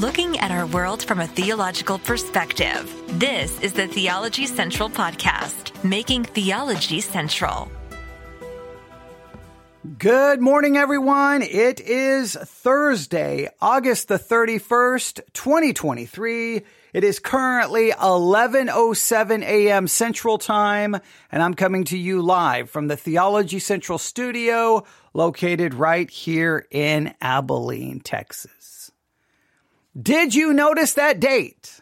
looking at our world from a theological perspective. This is the Theology Central Podcast, making theology central. Good morning, everyone. It is Thursday, August the 31st, 2023. It is currently 11:07 a.m. Central Time, and I'm coming to you live from the Theology Central studio located right here in Abilene, Texas. Did you notice that date?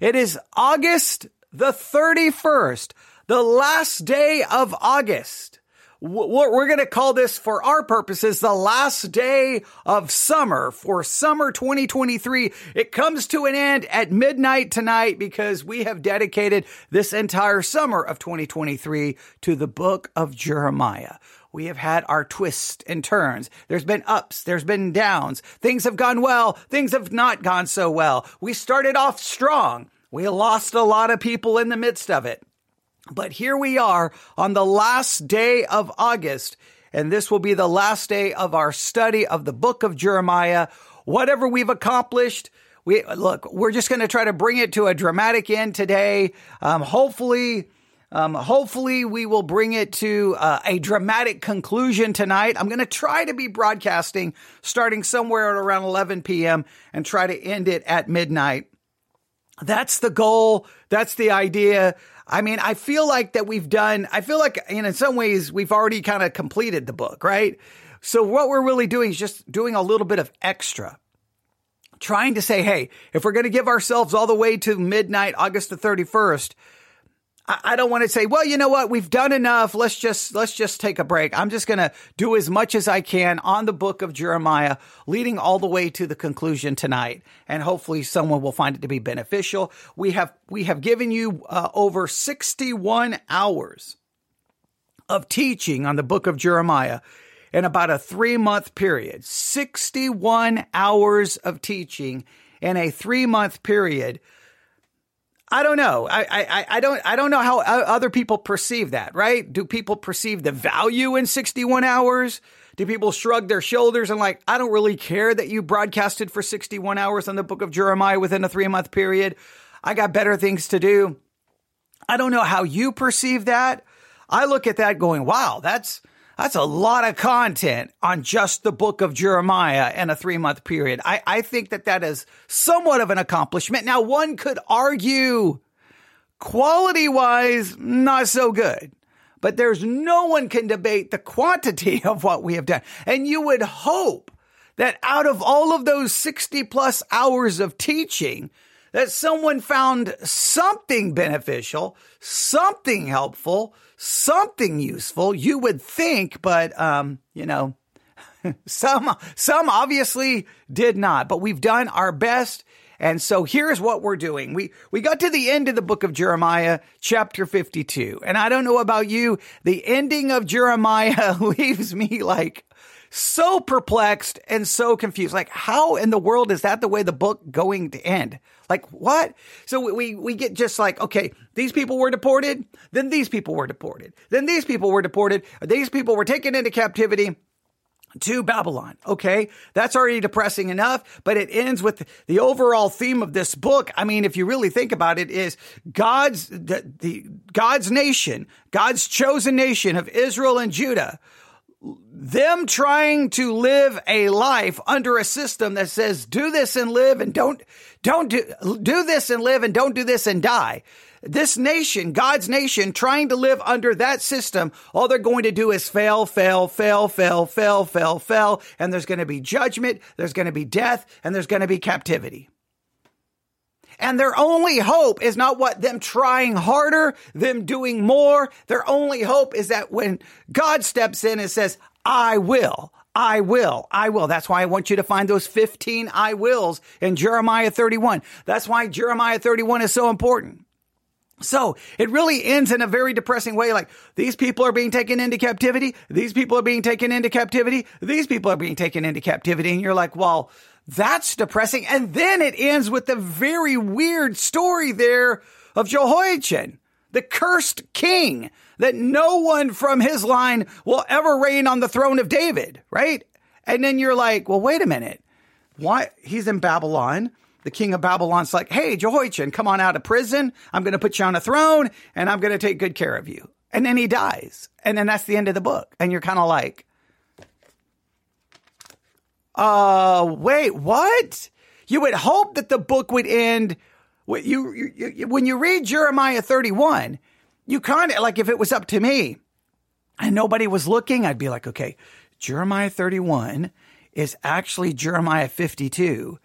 It is August the 31st, the last day of August we're going to call this for our purposes the last day of summer for summer 2023. It comes to an end at midnight tonight because we have dedicated this entire summer of 2023 to the book of Jeremiah. We have had our twists and turns. There's been ups, there's been downs. Things have gone well, things have not gone so well. We started off strong. We lost a lot of people in the midst of it. But here we are on the last day of August, and this will be the last day of our study of the book of Jeremiah. Whatever we've accomplished, we look, we're just going to try to bring it to a dramatic end today. Um, hopefully, um, hopefully we will bring it to uh, a dramatic conclusion tonight. I'm going to try to be broadcasting starting somewhere at around 11 p.m. and try to end it at midnight. That's the goal. That's the idea. I mean, I feel like that we've done, I feel like in some ways we've already kind of completed the book, right? So what we're really doing is just doing a little bit of extra. Trying to say, hey, if we're going to give ourselves all the way to midnight, August the 31st, I don't want to say, well, you know what? We've done enough. Let's just, let's just take a break. I'm just going to do as much as I can on the book of Jeremiah, leading all the way to the conclusion tonight. And hopefully someone will find it to be beneficial. We have, we have given you uh, over 61 hours of teaching on the book of Jeremiah in about a three month period. 61 hours of teaching in a three month period I don't know. I, I, I don't, I don't know how other people perceive that, right? Do people perceive the value in 61 hours? Do people shrug their shoulders and like, I don't really care that you broadcasted for 61 hours on the book of Jeremiah within a three month period. I got better things to do. I don't know how you perceive that. I look at that going, wow, that's, that's a lot of content on just the book of Jeremiah in a three month period. I, I think that that is somewhat of an accomplishment. Now, one could argue quality wise, not so good, but there's no one can debate the quantity of what we have done. And you would hope that out of all of those 60 plus hours of teaching, that someone found something beneficial, something helpful, something useful. You would think, but, um, you know, some, some obviously did not, but we've done our best. And so here's what we're doing. We, we got to the end of the book of Jeremiah, chapter 52. And I don't know about you, the ending of Jeremiah leaves me like, so perplexed and so confused. Like, how in the world is that the way the book going to end? Like, what? So we, we get just like, okay, these people were deported, then these people were deported, then these people were deported, these people were taken into captivity to Babylon. Okay. That's already depressing enough, but it ends with the overall theme of this book. I mean, if you really think about it, is God's, the, the God's nation, God's chosen nation of Israel and Judah them trying to live a life under a system that says do this and live and don't don't do do this and live and don't do this and die. This nation god's nation trying to live under that system all they're going to do is fail fail fail fail fail fail fail and there's going to be judgment there's going to be death and there's going to be captivity and their only hope is not what them trying harder, them doing more. Their only hope is that when God steps in and says, I will, I will. I will. That's why I want you to find those 15 I wills in Jeremiah 31. That's why Jeremiah 31 is so important. So it really ends in a very depressing way. Like these people are being taken into captivity. These people are being taken into captivity. These people are being taken into captivity. And you're like, well, that's depressing. And then it ends with the very weird story there of Jehoiachin, the cursed king that no one from his line will ever reign on the throne of David, right? And then you're like, well, wait a minute. why he's in Babylon. The king of Babylon's like, hey, Jehoiachin, come on out of prison. I'm going to put you on a throne and I'm going to take good care of you. And then he dies. And then that's the end of the book. And you're kind of like, uh, wait, what? You would hope that the book would end. You, you, you when you read Jeremiah 31, you kind of like if it was up to me and nobody was looking, I'd be like, okay, Jeremiah 31 is actually Jeremiah 52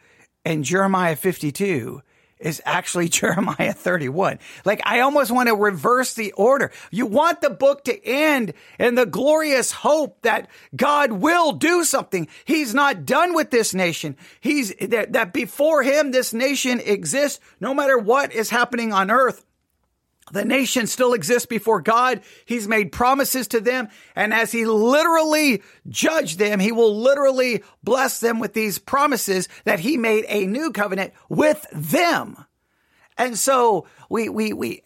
and Jeremiah 52 is actually Jeremiah 31. Like, I almost want to reverse the order. You want the book to end in the glorious hope that God will do something. He's not done with this nation. He's that, that before him, this nation exists no matter what is happening on earth. The nation still exists before God. He's made promises to them. And as he literally judged them, he will literally bless them with these promises that he made a new covenant with them. And so we, we, we,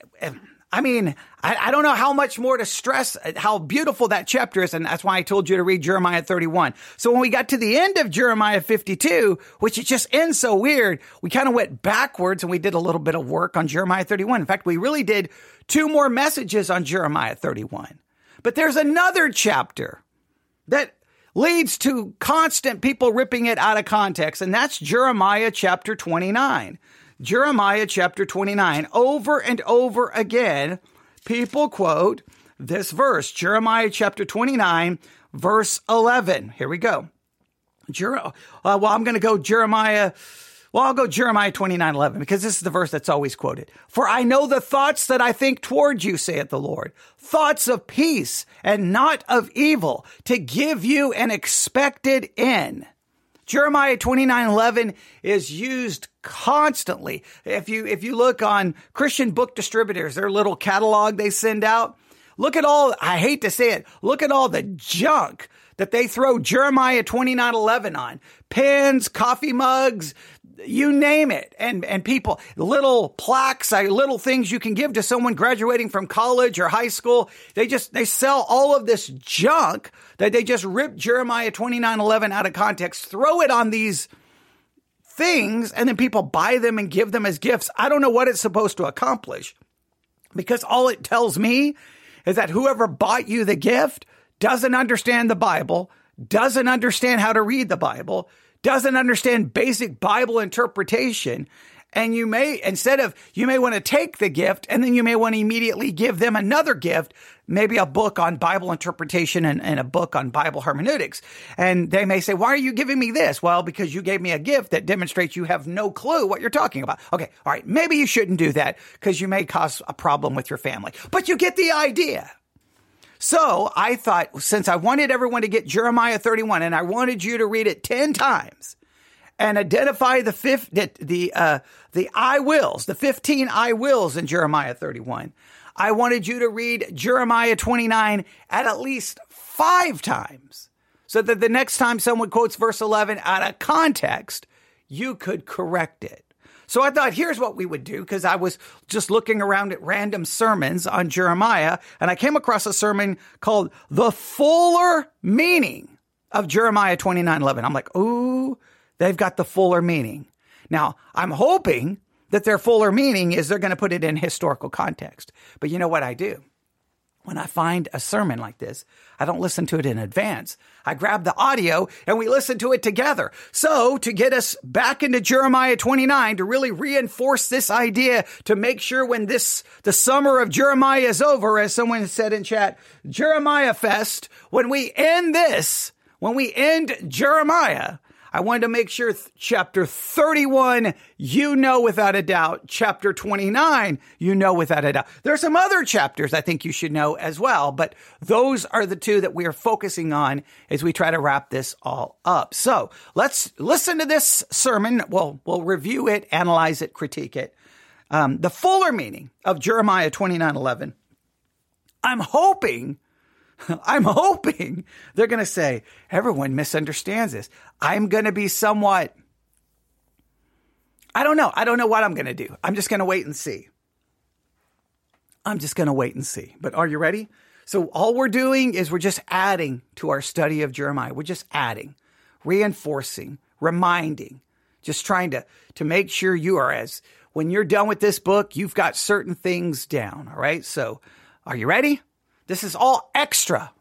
I mean, I, I, don't know how much more to stress uh, how beautiful that chapter is. And that's why I told you to read Jeremiah 31. So when we got to the end of Jeremiah 52, which it just ends so weird, we kind of went backwards and we did a little bit of work on Jeremiah 31. In fact, we really did two more messages on Jeremiah 31. But there's another chapter that leads to constant people ripping it out of context. And that's Jeremiah chapter 29. Jeremiah chapter 29. Over and over again, people quote this verse, Jeremiah chapter 29, verse 11. Here we go. Jer- uh, well, I'm going to go Jeremiah. Well, I'll go Jeremiah 29, 11, because this is the verse that's always quoted. For I know the thoughts that I think toward you, saith the Lord, thoughts of peace and not of evil, to give you an expected end. Jeremiah 29:11 is used constantly. If you if you look on Christian book distributors, their little catalog they send out, look at all I hate to say it, look at all the junk that they throw Jeremiah 29:11 on. Pens, coffee mugs, you name it. And, and people, little plaques, little things you can give to someone graduating from college or high school. They just, they sell all of this junk that they just rip Jeremiah 29 11 out of context, throw it on these things, and then people buy them and give them as gifts. I don't know what it's supposed to accomplish because all it tells me is that whoever bought you the gift doesn't understand the Bible, doesn't understand how to read the Bible, doesn't understand basic Bible interpretation. And you may, instead of, you may want to take the gift and then you may want to immediately give them another gift, maybe a book on Bible interpretation and, and, a book on Bible hermeneutics. And they may say, why are you giving me this? Well, because you gave me a gift that demonstrates you have no clue what you're talking about. Okay. All right. Maybe you shouldn't do that because you may cause a problem with your family, but you get the idea. So I thought, since I wanted everyone to get Jeremiah 31 and I wanted you to read it 10 times and identify the fifth, the, the, uh, the I wills, the 15 I wills in Jeremiah 31. I wanted you to read Jeremiah 29 at at least five times so that the next time someone quotes verse 11 out of context, you could correct it. So I thought, here's what we would do, because I was just looking around at random sermons on Jeremiah, and I came across a sermon called The Fuller Meaning of Jeremiah 29 11. I'm like, ooh, they've got the fuller meaning. Now, I'm hoping that their fuller meaning is they're going to put it in historical context. But you know what I do? when I find a sermon like this, I don't listen to it in advance. I grab the audio and we listen to it together. So to get us back into Jeremiah 29, to really reinforce this idea, to make sure when this, the summer of Jeremiah is over, as someone said in chat, Jeremiah Fest, when we end this, when we end Jeremiah, I wanted to make sure th- chapter 31, you know without a doubt. Chapter 29, you know without a doubt. There are some other chapters I think you should know as well, but those are the two that we are focusing on as we try to wrap this all up. So let's listen to this sermon. We'll, we'll review it, analyze it, critique it. Um, the fuller meaning of Jeremiah 29 11. I'm hoping I'm hoping they're going to say, everyone misunderstands this. I'm going to be somewhat, I don't know. I don't know what I'm going to do. I'm just going to wait and see. I'm just going to wait and see. But are you ready? So all we're doing is we're just adding to our study of Jeremiah. We're just adding, reinforcing, reminding, just trying to, to make sure you are as, when you're done with this book, you've got certain things down. All right. So are you ready? This is all extra.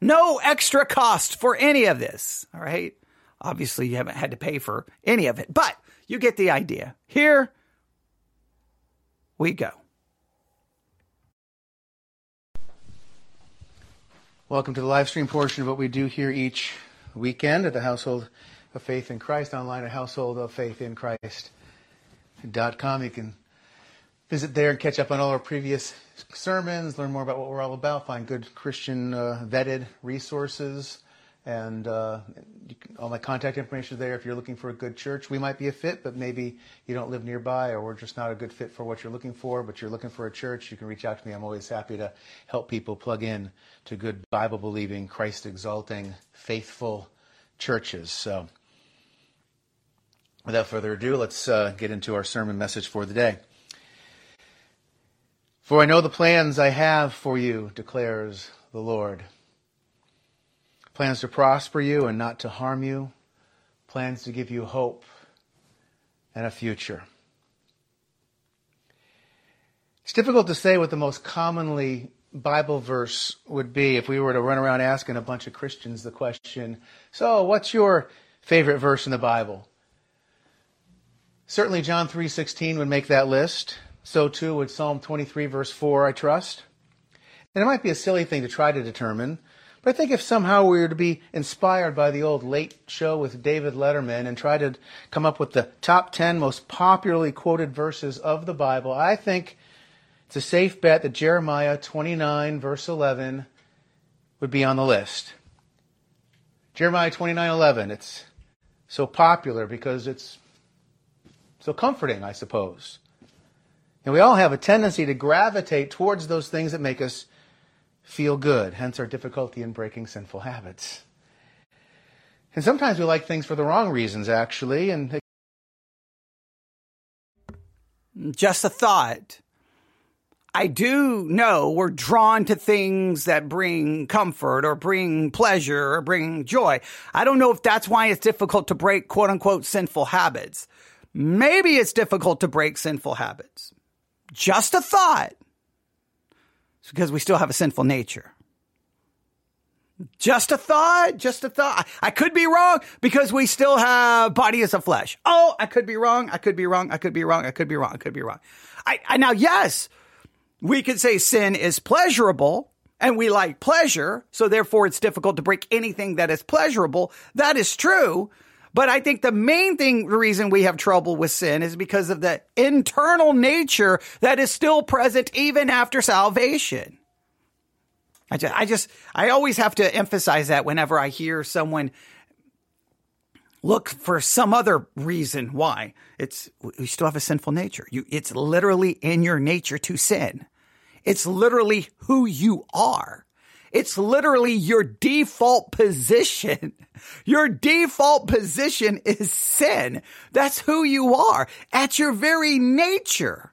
No extra cost for any of this. All right. Obviously, you haven't had to pay for any of it, but you get the idea. Here we go. Welcome to the live stream portion of what we do here each weekend at the Household of Faith in Christ, online at householdoffaithinchrist.com. You can visit there and catch up on all our previous sermons, learn more about what we're all about, find good Christian uh, vetted resources and uh, can, all my contact information is there. If you're looking for a good church, we might be a fit, but maybe you don't live nearby, or we're just not a good fit for what you're looking for. But you're looking for a church, you can reach out to me. I'm always happy to help people plug in to good Bible believing, Christ exalting, faithful churches. So, without further ado, let's uh, get into our sermon message for the day. For I know the plans I have for you, declares the Lord plans to prosper you and not to harm you, plans to give you hope and a future. It's difficult to say what the most commonly Bible verse would be if we were to run around asking a bunch of Christians the question, so what's your favorite verse in the Bible? Certainly John 3:16 would make that list. So too would Psalm 23 verse 4, I trust. And it might be a silly thing to try to determine, but I think if somehow we were to be inspired by the old late show with David Letterman and try to come up with the top 10 most popularly quoted verses of the Bible, I think it's a safe bet that Jeremiah 29, verse 11, would be on the list. Jeremiah 29, 11. It's so popular because it's so comforting, I suppose. And we all have a tendency to gravitate towards those things that make us feel good, hence our difficulty in breaking sinful habits. And sometimes we like things for the wrong reasons, actually, and just a thought. I do know we're drawn to things that bring comfort or bring pleasure or bring joy. I don't know if that's why it's difficult to break quote unquote sinful habits. Maybe it's difficult to break sinful habits. Just a thought. It's because we still have a sinful nature. Just a thought, just a thought. I could be wrong because we still have bodies of flesh. Oh, I could be wrong. I could be wrong. I could be wrong. I could be wrong. I could be wrong. I, I now, yes, we could say sin is pleasurable and we like pleasure. So therefore it's difficult to break anything that is pleasurable. That is true. But I think the main thing, the reason we have trouble with sin is because of the internal nature that is still present even after salvation. I just, I just, I always have to emphasize that whenever I hear someone look for some other reason why. It's, we still have a sinful nature. You, it's literally in your nature to sin. It's literally who you are. It's literally your default position. Your default position is sin. That's who you are at your very nature.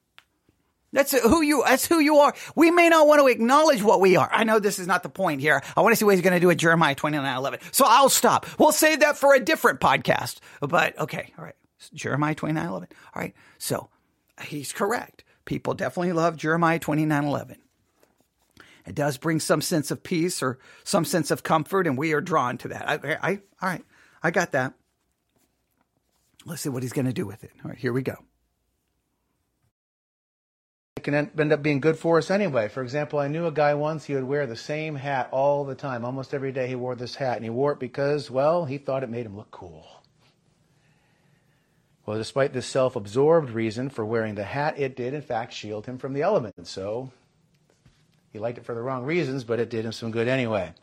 That's who you, that's who you are. We may not want to acknowledge what we are. I know this is not the point here. I want to see what he's going to do at Jeremiah 29, 11. So I'll stop. We'll save that for a different podcast. But okay. All right. Jeremiah 29, 11. All right. So he's correct. People definitely love Jeremiah 29, 11. It does bring some sense of peace or some sense of comfort, and we are drawn to that. I, I all right, I got that. Let's see what he's going to do with it. All right, here we go. It can end up being good for us anyway. For example, I knew a guy once, he would wear the same hat all the time. Almost every day he wore this hat, and he wore it because, well, he thought it made him look cool. Well, despite this self absorbed reason for wearing the hat, it did, in fact, shield him from the elements. So he liked it for the wrong reasons, but it did him some good anyway.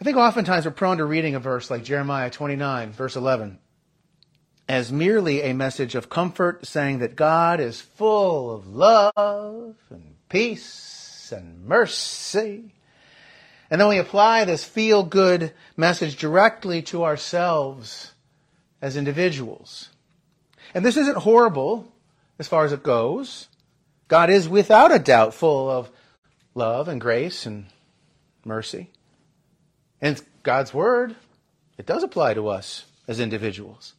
I think oftentimes we're prone to reading a verse like Jeremiah 29, verse 11, as merely a message of comfort, saying that God is full of love and peace and mercy. And then we apply this feel good message directly to ourselves as individuals. And this isn't horrible as far as it goes. God is without a doubt full of love and grace and mercy. And God's word, it does apply to us as individuals.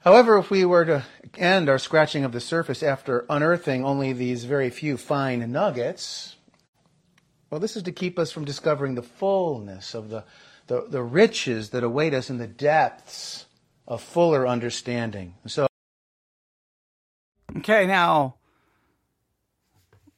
However, if we were to end our scratching of the surface after unearthing only these very few fine nuggets, well, this is to keep us from discovering the fullness of the, the, the riches that await us in the depths of fuller understanding. So, okay, now,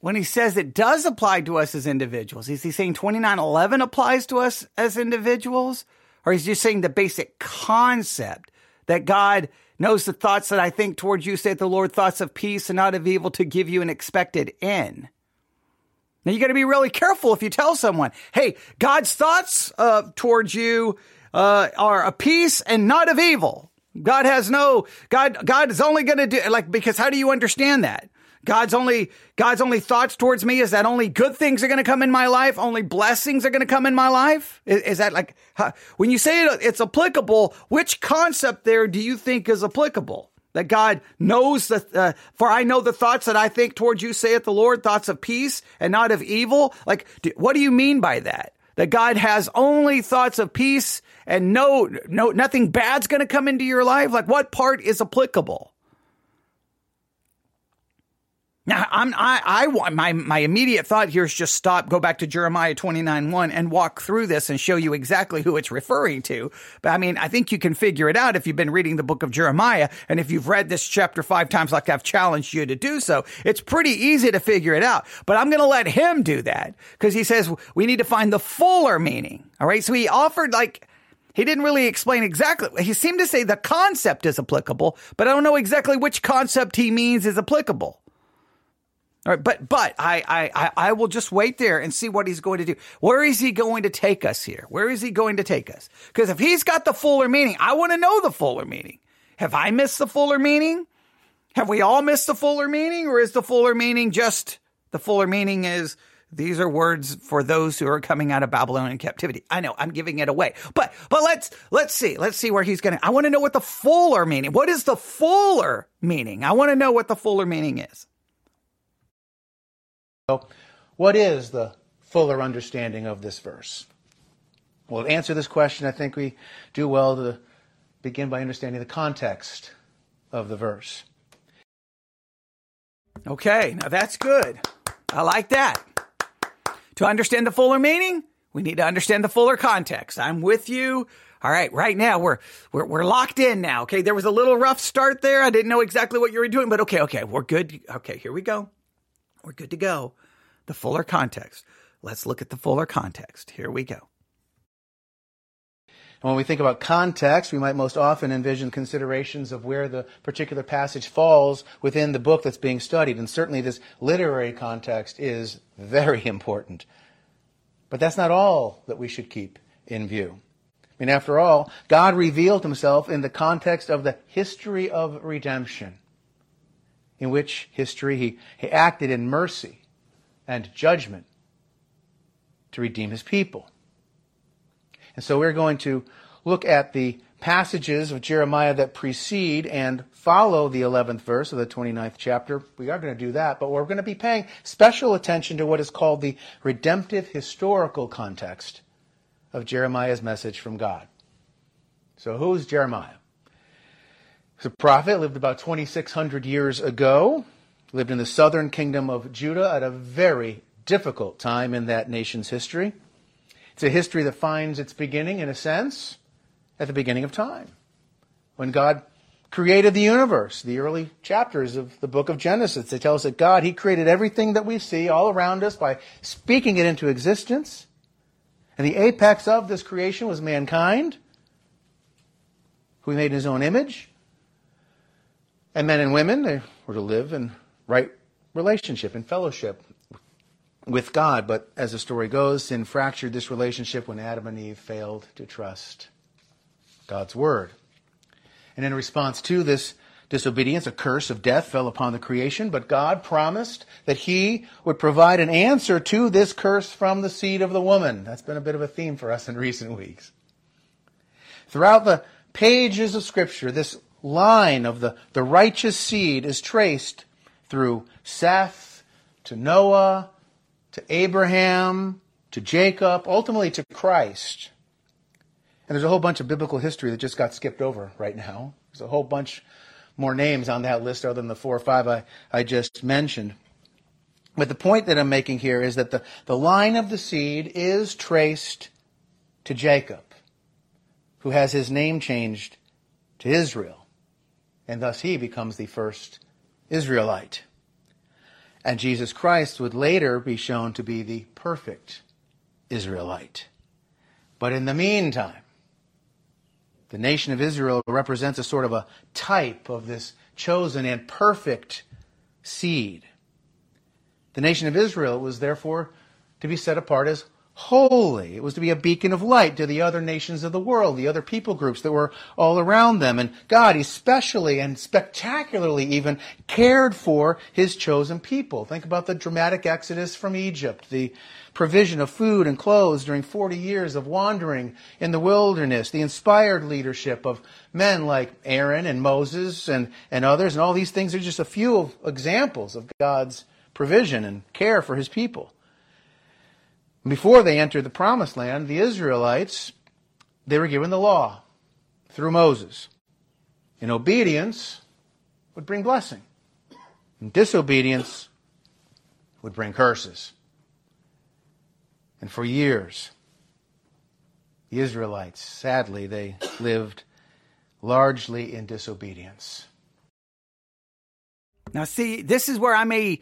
when he says it does apply to us as individuals, is he saying 2911 applies to us as individuals? Or is he just saying the basic concept that God knows the thoughts that I think towards you, saith the Lord, thoughts of peace and not of evil to give you an expected end. Now you got to be really careful if you tell someone, "Hey, God's thoughts uh, towards you uh, are a peace and not of evil." God has no God. God is only going to do like because how do you understand that? God's only God's only thoughts towards me is that only good things are going to come in my life, only blessings are going to come in my life. Is, is that like how, when you say it, it's applicable? Which concept there do you think is applicable? That God knows that, uh, for I know the thoughts that I think towards you, saith the Lord, thoughts of peace and not of evil. Like, do, what do you mean by that? That God has only thoughts of peace and no, no, nothing bad's going to come into your life? Like, what part is applicable? Now, I'm, I, I want my, my immediate thought here is just stop, go back to Jeremiah 29 1 and walk through this and show you exactly who it's referring to. But I mean, I think you can figure it out if you've been reading the book of Jeremiah and if you've read this chapter five times, like I've challenged you to do so. It's pretty easy to figure it out. But I'm going to let him do that because he says we need to find the fuller meaning. All right. So he offered like, he didn't really explain exactly. He seemed to say the concept is applicable, but I don't know exactly which concept he means is applicable. But but I, I I will just wait there and see what he's going to do. Where is he going to take us here? Where is he going to take us? Because if he's got the fuller meaning, I want to know the fuller meaning. Have I missed the fuller meaning? Have we all missed the fuller meaning, or is the fuller meaning just the fuller meaning is these are words for those who are coming out of Babylonian captivity. I know I'm giving it away, but but let's let's see let's see where he's going. I want to know what the fuller meaning. What is the fuller meaning? I want to know what the fuller meaning is. So, what is the fuller understanding of this verse? Well, to answer this question, I think we do well to begin by understanding the context of the verse. Okay, now that's good. I like that. To understand the fuller meaning, we need to understand the fuller context. I'm with you. All right, right now we're we're we're locked in now. Okay, there was a little rough start there. I didn't know exactly what you were doing, but okay, okay, we're good. Okay, here we go. We're good to go. The fuller context. Let's look at the fuller context. Here we go. When we think about context, we might most often envision considerations of where the particular passage falls within the book that's being studied. And certainly this literary context is very important. But that's not all that we should keep in view. I mean, after all, God revealed himself in the context of the history of redemption in which history he, he acted in mercy and judgment to redeem his people. And so we're going to look at the passages of Jeremiah that precede and follow the 11th verse of the 29th chapter. We are going to do that, but we're going to be paying special attention to what is called the redemptive historical context of Jeremiah's message from God. So who's Jeremiah? He's a prophet, lived about 2,600 years ago, lived in the southern kingdom of Judah at a very difficult time in that nation's history. It's a history that finds its beginning, in a sense, at the beginning of time, when God created the universe. The early chapters of the book of Genesis, they tell us that God, He created everything that we see all around us by speaking it into existence. And the apex of this creation was mankind, who He made in His own image. And men and women, they were to live in right relationship and fellowship with God. But as the story goes, sin fractured this relationship when Adam and Eve failed to trust God's word. And in response to this disobedience, a curse of death fell upon the creation, but God promised that He would provide an answer to this curse from the seed of the woman. That's been a bit of a theme for us in recent weeks. Throughout the pages of Scripture, this line of the, the righteous seed is traced through Seth to Noah to Abraham to Jacob, ultimately to Christ. And there's a whole bunch of biblical history that just got skipped over right now. There's a whole bunch more names on that list other than the four or five I, I just mentioned. But the point that I'm making here is that the, the line of the seed is traced to Jacob, who has his name changed to Israel. And thus he becomes the first Israelite. And Jesus Christ would later be shown to be the perfect Israelite. But in the meantime, the nation of Israel represents a sort of a type of this chosen and perfect seed. The nation of Israel was therefore to be set apart as holy. It was to be a beacon of light to the other nations of the world, the other people groups that were all around them. And God, especially and spectacularly even, cared for his chosen people. Think about the dramatic exodus from Egypt, the provision of food and clothes during 40 years of wandering in the wilderness, the inspired leadership of men like Aaron and Moses and, and others. And all these things are just a few examples of God's provision and care for his people. Before they entered the promised land, the Israelites, they were given the law through Moses. And obedience would bring blessing. And disobedience would bring curses. And for years, the Israelites, sadly, they lived largely in disobedience. Now, see, this is where I may,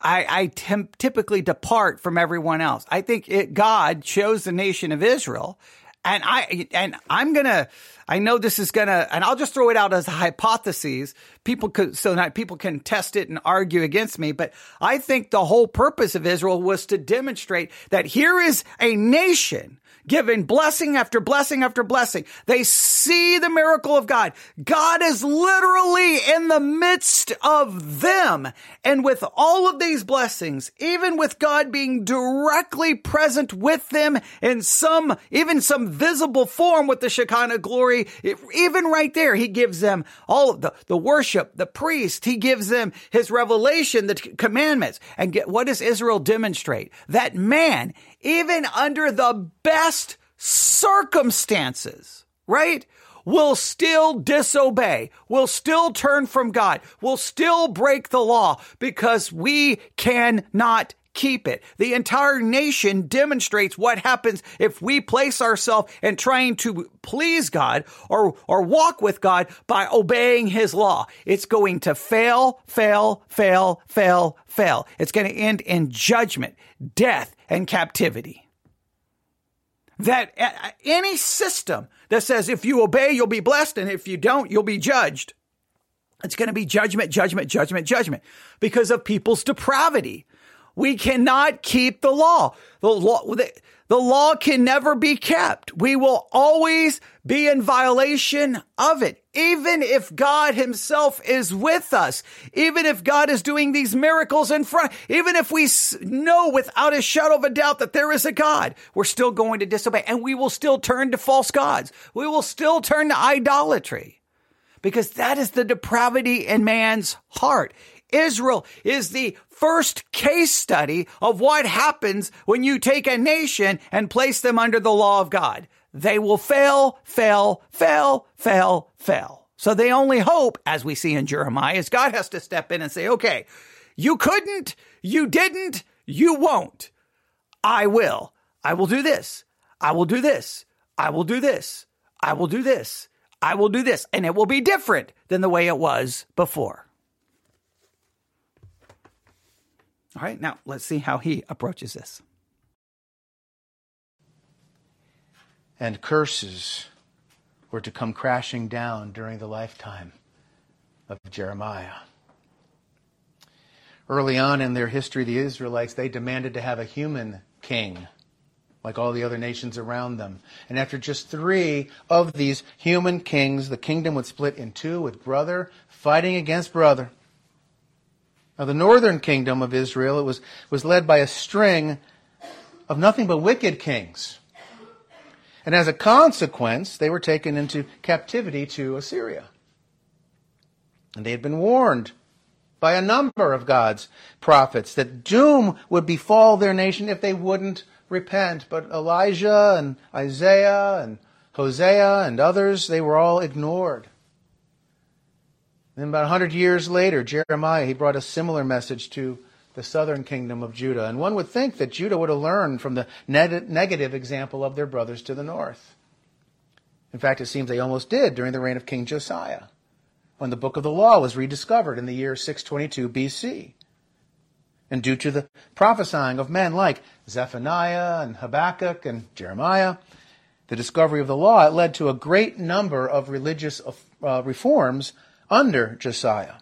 I, I typically depart from everyone else. I think it, God chose the nation of Israel, and I, and I'm gonna, I know this is gonna, and I'll just throw it out as a hypothesis. People could, so that people can test it and argue against me. But I think the whole purpose of Israel was to demonstrate that here is a nation given blessing after blessing after blessing. They see the miracle of God. God is literally in the midst of them. And with all of these blessings, even with God being directly present with them in some, even some visible form with the Shekinah glory, even right there, he gives them all of the, the worship, the priest, he gives them his revelation, the commandments. And get, what does Israel demonstrate? That man even under the best circumstances, right? Will still disobey, will still turn from God, will still break the law because we cannot keep it. The entire nation demonstrates what happens if we place ourselves in trying to please God or, or walk with God by obeying his law. It's going to fail, fail, fail, fail, fail. It's going to end in judgment, death, and captivity that any system that says if you obey, you'll be blessed, and if you don't, you'll be judged. It's going to be judgment, judgment, judgment, judgment because of people's depravity. We cannot keep the law. The law, the law can never be kept. We will always be in violation of it. Even if God himself is with us, even if God is doing these miracles in front, even if we know without a shadow of a doubt that there is a God, we're still going to disobey and we will still turn to false gods. We will still turn to idolatry because that is the depravity in man's heart. Israel is the first case study of what happens when you take a nation and place them under the law of God. They will fail, fail, fail, fail, fail. So they only hope, as we see in Jeremiah, is God has to step in and say, okay, you couldn't, you didn't, you won't. I will. I will do this. I will do this. I will do this. I will do this. I will do this. And it will be different than the way it was before. All right, now let's see how he approaches this. And curses were to come crashing down during the lifetime of Jeremiah. Early on in their history, the Israelites, they demanded to have a human king, like all the other nations around them. And after just three of these human kings, the kingdom would split in two with brother fighting against brother. Now, the northern kingdom of Israel it was, was led by a string of nothing but wicked kings. And as a consequence, they were taken into captivity to Assyria. And they had been warned by a number of God's prophets that doom would befall their nation if they wouldn't repent. But Elijah and Isaiah and Hosea and others, they were all ignored. Then about 100 years later, Jeremiah, he brought a similar message to the southern kingdom of Judah. And one would think that Judah would have learned from the negative example of their brothers to the north. In fact, it seems they almost did during the reign of King Josiah, when the book of the law was rediscovered in the year 622 BC. And due to the prophesying of men like Zephaniah and Habakkuk and Jeremiah, the discovery of the law, it led to a great number of religious uh, reforms under Josiah.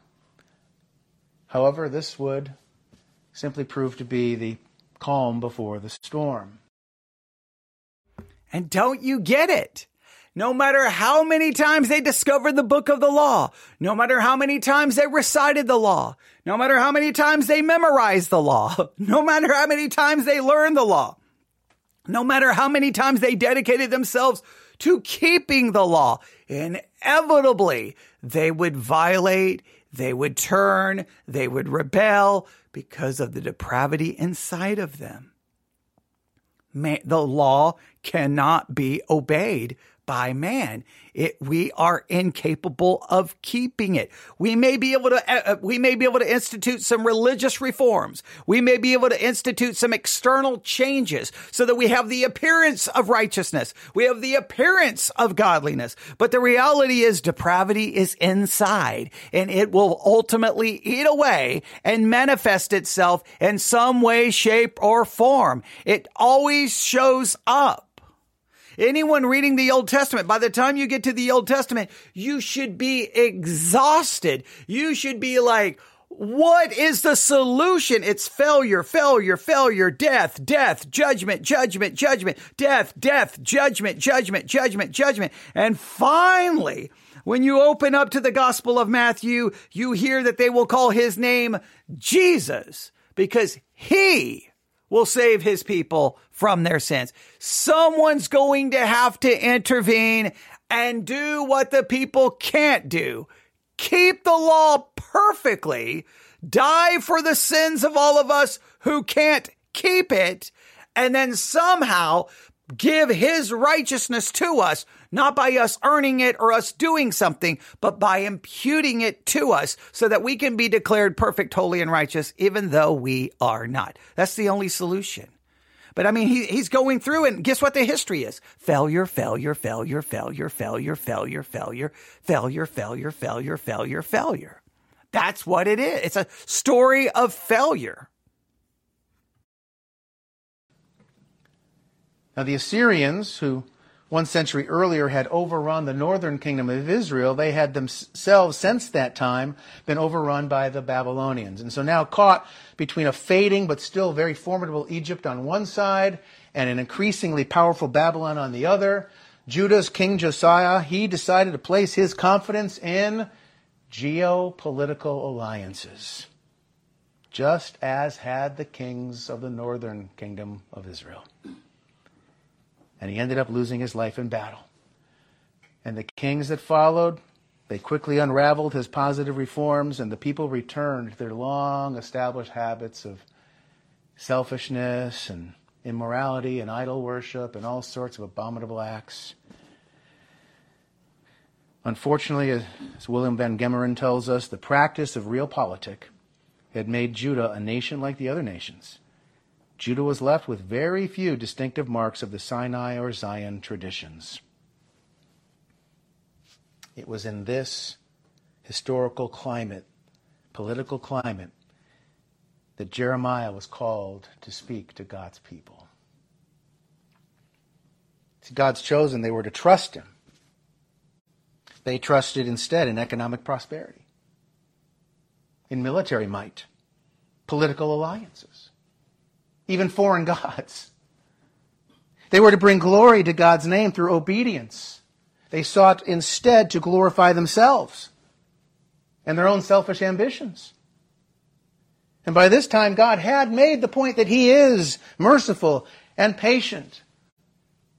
However, this would simply prove to be the calm before the storm. And don't you get it? No matter how many times they discovered the book of the law, no matter how many times they recited the law, no matter how many times they memorized the law, no matter how many times they learned the law, no matter how many times they dedicated themselves to keeping the law, inevitably they would violate, they would turn, they would rebel because of the depravity inside of them. the law cannot be obeyed by man. It, we are incapable of keeping it. We may be able to, uh, uh, we may be able to institute some religious reforms. We may be able to institute some external changes so that we have the appearance of righteousness. We have the appearance of godliness. But the reality is depravity is inside and it will ultimately eat away and manifest itself in some way, shape, or form. It always shows up. Anyone reading the Old Testament, by the time you get to the Old Testament, you should be exhausted. You should be like, what is the solution? It's failure, failure, failure, death, death, judgment, judgment, judgment, death, death, judgment, judgment, judgment, judgment. And finally, when you open up to the Gospel of Matthew, you hear that they will call his name Jesus because he will save his people from their sins. Someone's going to have to intervene and do what the people can't do. Keep the law perfectly, die for the sins of all of us who can't keep it, and then somehow give his righteousness to us not by us earning it or us doing something, but by imputing it to us so that we can be declared perfect, holy, and righteous, even though we are not. That's the only solution. But I mean, he, he's going through and guess what the history is? Failure, failure, failure, failure, failure, failure, failure, failure, failure, failure, failure, failure. That's what it is. It's a story of failure. Now, the Assyrians, who one century earlier had overrun the northern kingdom of Israel, they had themselves, since that time, been overrun by the Babylonians. And so now caught between a fading but still very formidable Egypt on one side and an increasingly powerful Babylon on the other, Judah's King Josiah, he decided to place his confidence in geopolitical alliances, just as had the kings of the northern kingdom of Israel and he ended up losing his life in battle. And the kings that followed, they quickly unraveled his positive reforms, and the people returned their long established habits of selfishness and immorality and idol worship and all sorts of abominable acts. Unfortunately, as William Van Gemeren tells us, the practice of realpolitik had made Judah a nation like the other nations Judah was left with very few distinctive marks of the Sinai or Zion traditions. It was in this historical climate, political climate, that Jeremiah was called to speak to God's people. To God's chosen, they were to trust him. They trusted instead in economic prosperity, in military might, political alliances even foreign gods. They were to bring glory to God's name through obedience. They sought instead to glorify themselves and their own selfish ambitions. And by this time, God had made the point that He is merciful and patient.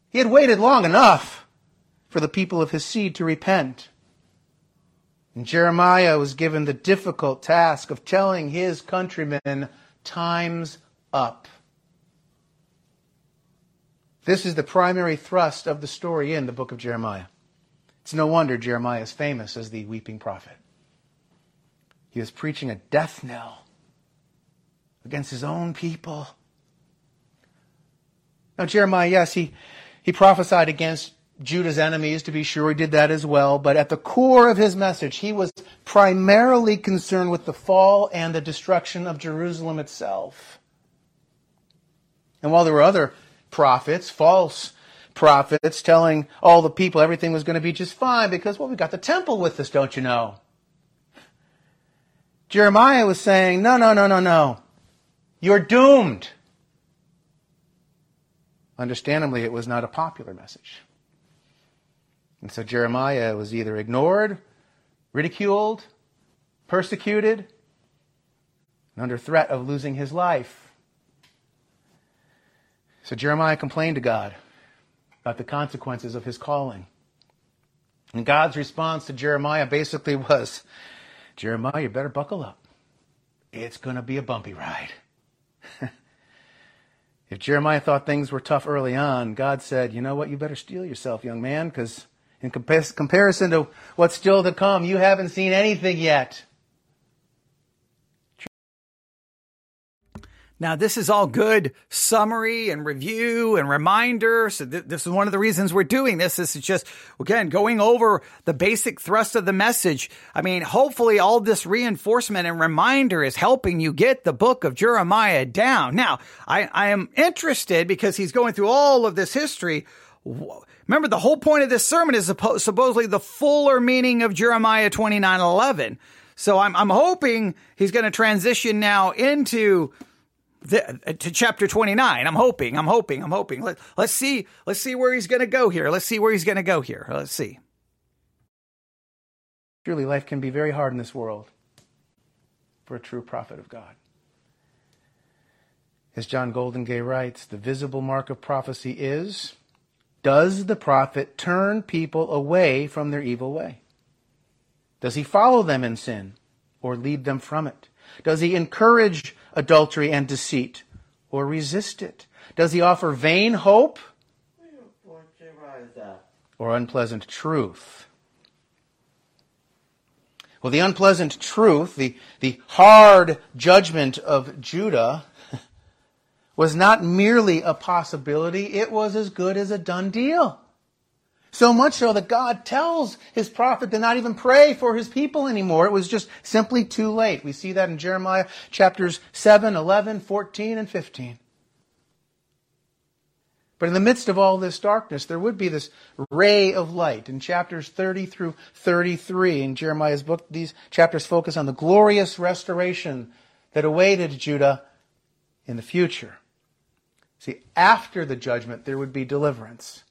He had waited long enough for the people of His seed to repent. And Jeremiah was given the difficult task of telling his countrymen, time's up. This is the primary thrust of the story in the book of Jeremiah. It's no wonder Jeremiah is famous as the weeping prophet. He was preaching a death knell against his own people. Now, Jeremiah, yes, he, he prophesied against Judah's enemies, to be sure, he did that as well, but at the core of his message, he was primarily concerned with the fall and the destruction of Jerusalem itself. And while there were other prophets, false prophets, telling all the people everything was going to be just fine because, well, we got the temple with us, don't you know? Jeremiah was saying, no, no, no, no, no. You're doomed. Understandably, it was not a popular message. And so Jeremiah was either ignored, ridiculed, persecuted, and under threat of losing his life. So Jeremiah complained to God about the consequences of his calling. And God's response to Jeremiah basically was Jeremiah, you better buckle up. It's going to be a bumpy ride. if Jeremiah thought things were tough early on, God said, you know what, you better steel yourself, young man, because in comparison to what's still to come, you haven't seen anything yet. Now, this is all good summary and review and reminder. So th- this is one of the reasons we're doing this. This is just, again, going over the basic thrust of the message. I mean, hopefully all this reinforcement and reminder is helping you get the book of Jeremiah down. Now, I, I am interested because he's going through all of this history. Remember, the whole point of this sermon is supposedly the fuller meaning of Jeremiah 29 11. So I'm, I'm hoping he's going to transition now into the, uh, to chapter 29. I'm hoping, I'm hoping, I'm hoping. Let, let's see, let's see where he's going to go here. Let's see where he's going to go here. Let's see. Surely life can be very hard in this world for a true prophet of God. As John Goldingay writes, the visible mark of prophecy is does the prophet turn people away from their evil way? Does he follow them in sin or lead them from it? Does he encourage adultery and deceit or resist it? Does he offer vain hope or unpleasant truth? Well, the unpleasant truth, the, the hard judgment of Judah, was not merely a possibility, it was as good as a done deal. So much so that God tells his prophet to not even pray for his people anymore. It was just simply too late. We see that in Jeremiah chapters 7, 11, 14, and 15. But in the midst of all this darkness, there would be this ray of light. In chapters 30 through 33 in Jeremiah's book, these chapters focus on the glorious restoration that awaited Judah in the future. See, after the judgment, there would be deliverance.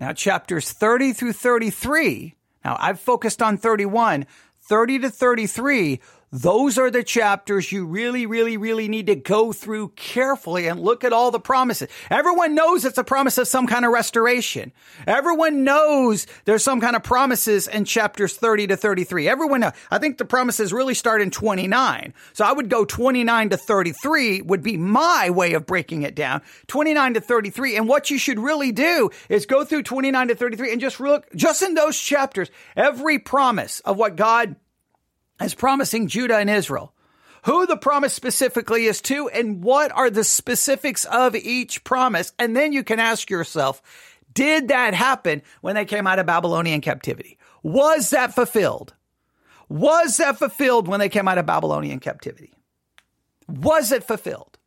Now, chapters 30 through 33, now I've focused on 31, 30 to 33 those are the chapters you really, really, really need to go through carefully and look at all the promises. Everyone knows it's a promise of some kind of restoration. Everyone knows there's some kind of promises in chapters 30 to 33. Everyone knows. I think the promises really start in 29. So I would go 29 to 33 would be my way of breaking it down. 29 to 33. And what you should really do is go through 29 to 33 and just look, just in those chapters, every promise of what God as promising Judah and Israel. Who the promise specifically is to and what are the specifics of each promise. And then you can ask yourself, did that happen when they came out of Babylonian captivity? Was that fulfilled? Was that fulfilled when they came out of Babylonian captivity? Was it fulfilled?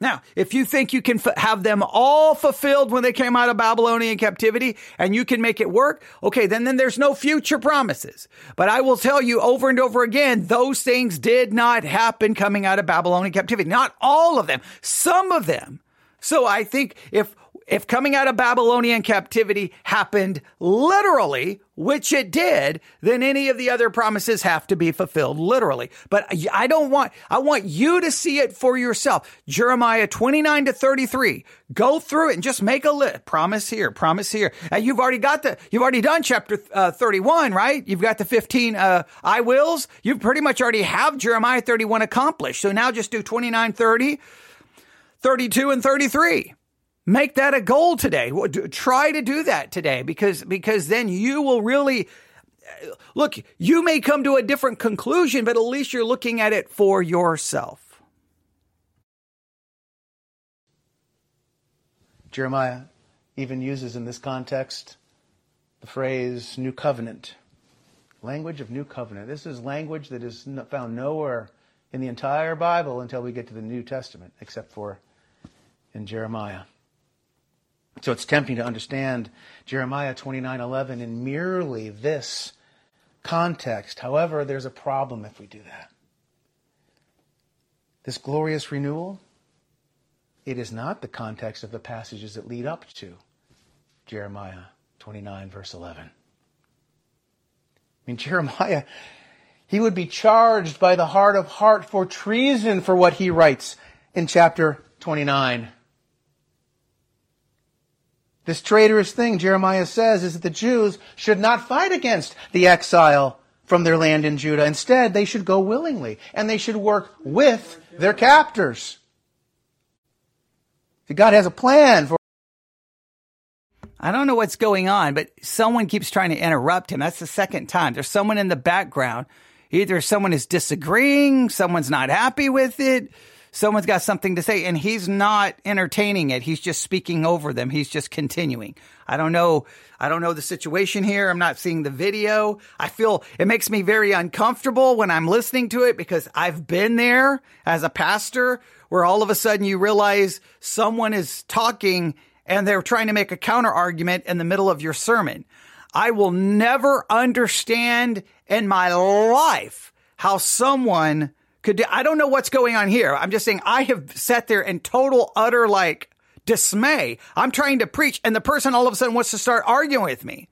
Now, if you think you can f- have them all fulfilled when they came out of Babylonian captivity and you can make it work, okay, then, then there's no future promises. But I will tell you over and over again, those things did not happen coming out of Babylonian captivity. Not all of them, some of them. So I think if if coming out of Babylonian captivity happened literally, which it did, then any of the other promises have to be fulfilled literally. But I don't want, I want you to see it for yourself. Jeremiah 29 to 33. Go through it and just make a list. Promise here, promise here. And you've already got the, you've already done chapter uh, 31, right? You've got the 15 uh, I wills. You pretty much already have Jeremiah 31 accomplished. So now just do 29, 30, 32, and 33. Make that a goal today. Try to do that today because, because then you will really, uh, look, you may come to a different conclusion, but at least you're looking at it for yourself. Jeremiah even uses in this context the phrase new covenant. Language of new covenant. This is language that is found nowhere in the entire Bible until we get to the New Testament, except for in Jeremiah. So it's tempting to understand Jeremiah 29:11 in merely this context. However, there's a problem if we do that. This glorious renewal, it is not the context of the passages that lead up to Jeremiah 29 verse 11. I mean, Jeremiah, he would be charged by the heart of heart for treason for what he writes in chapter 29. This traitorous thing Jeremiah says is that the Jews should not fight against the exile from their land in Judah. Instead, they should go willingly and they should work with their captors. God has a plan for I don't know what's going on, but someone keeps trying to interrupt him. That's the second time. There's someone in the background. Either someone is disagreeing, someone's not happy with it, someone's got something to say and he's not entertaining it. He's just speaking over them. He's just continuing. I don't know. I don't know the situation here. I'm not seeing the video. I feel it makes me very uncomfortable when I'm listening to it because I've been there as a pastor where all of a sudden you realize someone is talking and they're trying to make a counter argument in the middle of your sermon. I will never understand in my life how someone could I don't know what's going on here. I'm just saying I have sat there in total utter like dismay. I'm trying to preach and the person all of a sudden wants to start arguing with me.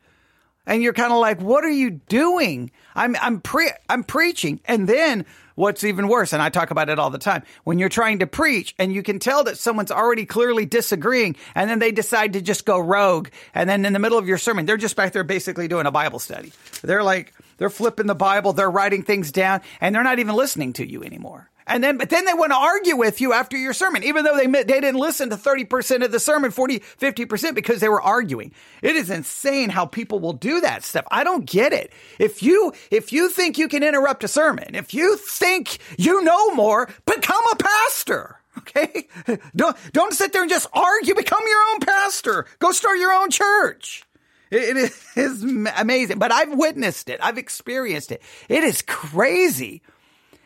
And you're kind of like, "What are you doing?" I'm I'm pre I'm preaching. And then what's even worse, and I talk about it all the time, when you're trying to preach and you can tell that someone's already clearly disagreeing and then they decide to just go rogue and then in the middle of your sermon, they're just back there basically doing a Bible study. They're like they're flipping the Bible, they're writing things down, and they're not even listening to you anymore. And then, but then they want to argue with you after your sermon, even though they they didn't listen to 30% of the sermon, 40, 50% because they were arguing. It is insane how people will do that stuff. I don't get it. If you, if you think you can interrupt a sermon, if you think you know more, become a pastor. Okay. Don't, don't sit there and just argue. Become your own pastor. Go start your own church. It is amazing, but I've witnessed it. I've experienced it. It is crazy.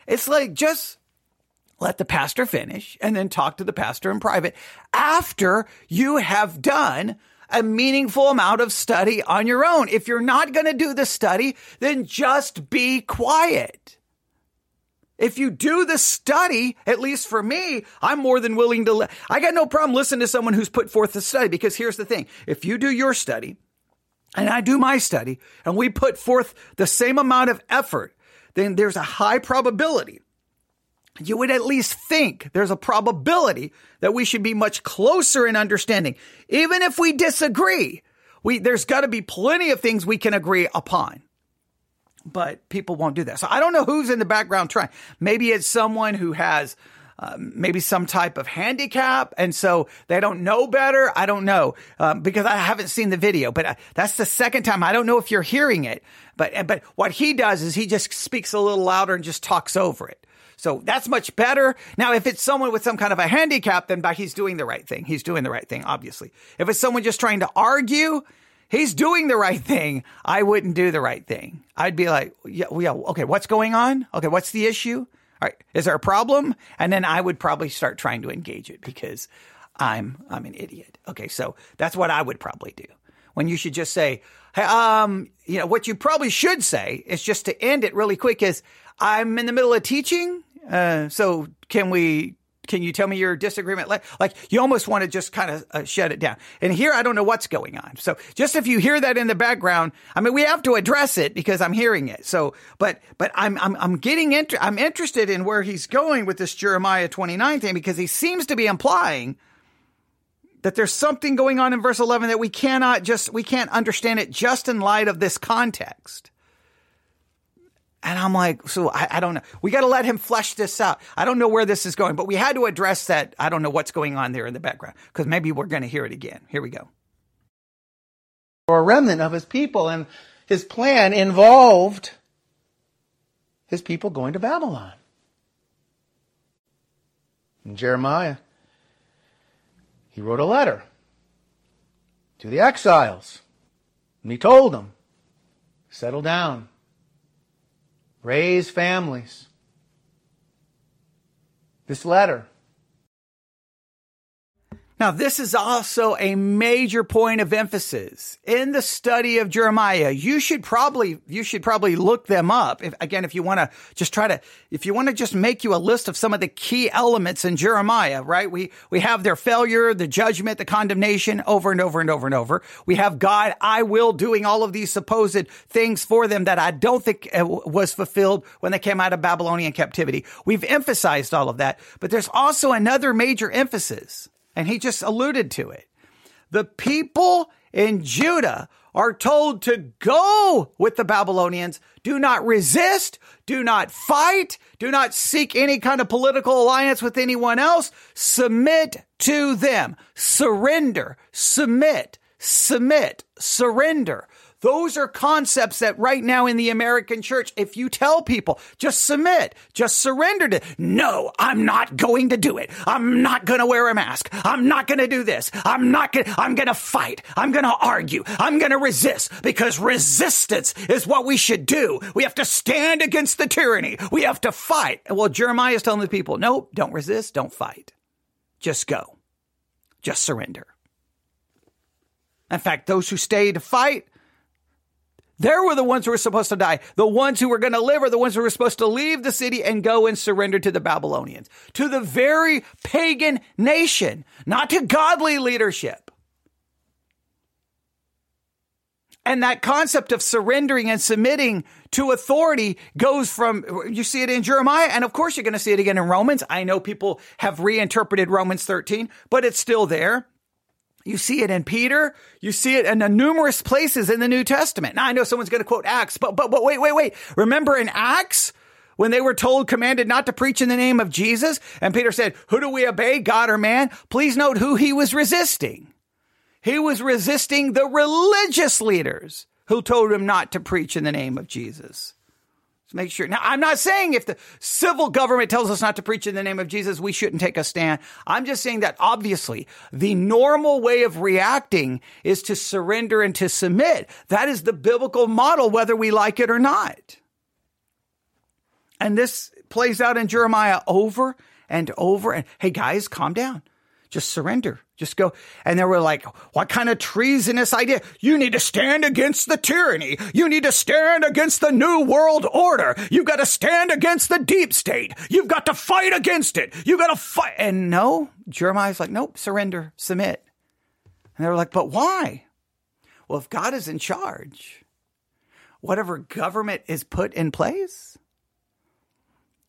It's like just let the pastor finish and then talk to the pastor in private after you have done a meaningful amount of study on your own. If you're not going to do the study, then just be quiet. If you do the study, at least for me, I'm more than willing to. Li- I got no problem listening to someone who's put forth the study because here's the thing: if you do your study, and I do my study and we put forth the same amount of effort, then there's a high probability. You would at least think there's a probability that we should be much closer in understanding. Even if we disagree, we, there's got to be plenty of things we can agree upon. But people won't do that. So I don't know who's in the background trying. Maybe it's someone who has um, maybe some type of handicap, and so they don't know better. I don't know um, because I haven't seen the video, but uh, that's the second time. I don't know if you're hearing it, but but what he does is he just speaks a little louder and just talks over it. So that's much better. Now, if it's someone with some kind of a handicap, then by he's doing the right thing. He's doing the right thing, obviously. If it's someone just trying to argue, he's doing the right thing. I wouldn't do the right thing. I'd be like, yeah, yeah, okay, what's going on? Okay, what's the issue? Right, is there a problem? And then I would probably start trying to engage it because I'm I'm an idiot. Okay, so that's what I would probably do. When you should just say, hey, um, you know, what you probably should say is just to end it really quick is I'm in the middle of teaching. Uh, so can we can you tell me your disagreement? Like, like you almost want to just kind of uh, shut it down. And here, I don't know what's going on. So just if you hear that in the background, I mean, we have to address it because I'm hearing it. So, but, but I'm, I'm, I'm getting into, I'm interested in where he's going with this Jeremiah 29 thing because he seems to be implying that there's something going on in verse 11 that we cannot just, we can't understand it just in light of this context. And I'm like, so I, I don't know. We got to let him flesh this out. I don't know where this is going, but we had to address that. I don't know what's going on there in the background because maybe we're going to hear it again. Here we go. For a remnant of his people, and his plan involved his people going to Babylon. And Jeremiah, he wrote a letter to the exiles, and he told them, settle down raise families. This letter now, this is also a major point of emphasis in the study of Jeremiah. You should probably, you should probably look them up. If, again, if you want to just try to, if you want to just make you a list of some of the key elements in Jeremiah, right? We, we have their failure, the judgment, the condemnation over and over and over and over. We have God, I will doing all of these supposed things for them that I don't think uh, was fulfilled when they came out of Babylonian captivity. We've emphasized all of that, but there's also another major emphasis and he just alluded to it. The people in Judah are told to go with the Babylonians. Do not resist. Do not fight. Do not seek any kind of political alliance with anyone else. Submit to them. Surrender. Submit. Submit. Surrender. Those are concepts that right now in the American church, if you tell people, just submit, just surrender to, no, I'm not going to do it. I'm not going to wear a mask. I'm not going to do this. I'm not going to, I'm going to fight. I'm going to argue. I'm going to resist because resistance is what we should do. We have to stand against the tyranny. We have to fight. Well, Jeremiah is telling the people, no, don't resist. Don't fight. Just go. Just surrender. In fact, those who stay to fight, they were the ones who were supposed to die. The ones who were going to live are the ones who were supposed to leave the city and go and surrender to the Babylonians, to the very pagan nation, not to godly leadership. And that concept of surrendering and submitting to authority goes from, you see it in Jeremiah, and of course you're going to see it again in Romans. I know people have reinterpreted Romans 13, but it's still there. You see it in Peter. You see it in numerous places in the New Testament. Now I know someone's going to quote Acts, but, but, but wait, wait, wait. Remember in Acts? When they were told, commanded not to preach in the name of Jesus, and Peter said, Who do we obey, God or man? Please note who he was resisting. He was resisting the religious leaders who told him not to preach in the name of Jesus make sure. Now, I'm not saying if the civil government tells us not to preach in the name of Jesus, we shouldn't take a stand. I'm just saying that obviously the normal way of reacting is to surrender and to submit. That is the biblical model, whether we like it or not. And this plays out in Jeremiah over and over. And hey, guys, calm down. Just surrender. Just go. And they were like, what kind of treasonous idea? You need to stand against the tyranny. You need to stand against the new world order. You've got to stand against the deep state. You've got to fight against it. You've got to fight. And no, Jeremiah's like, nope, surrender, submit. And they were like, but why? Well, if God is in charge, whatever government is put in place,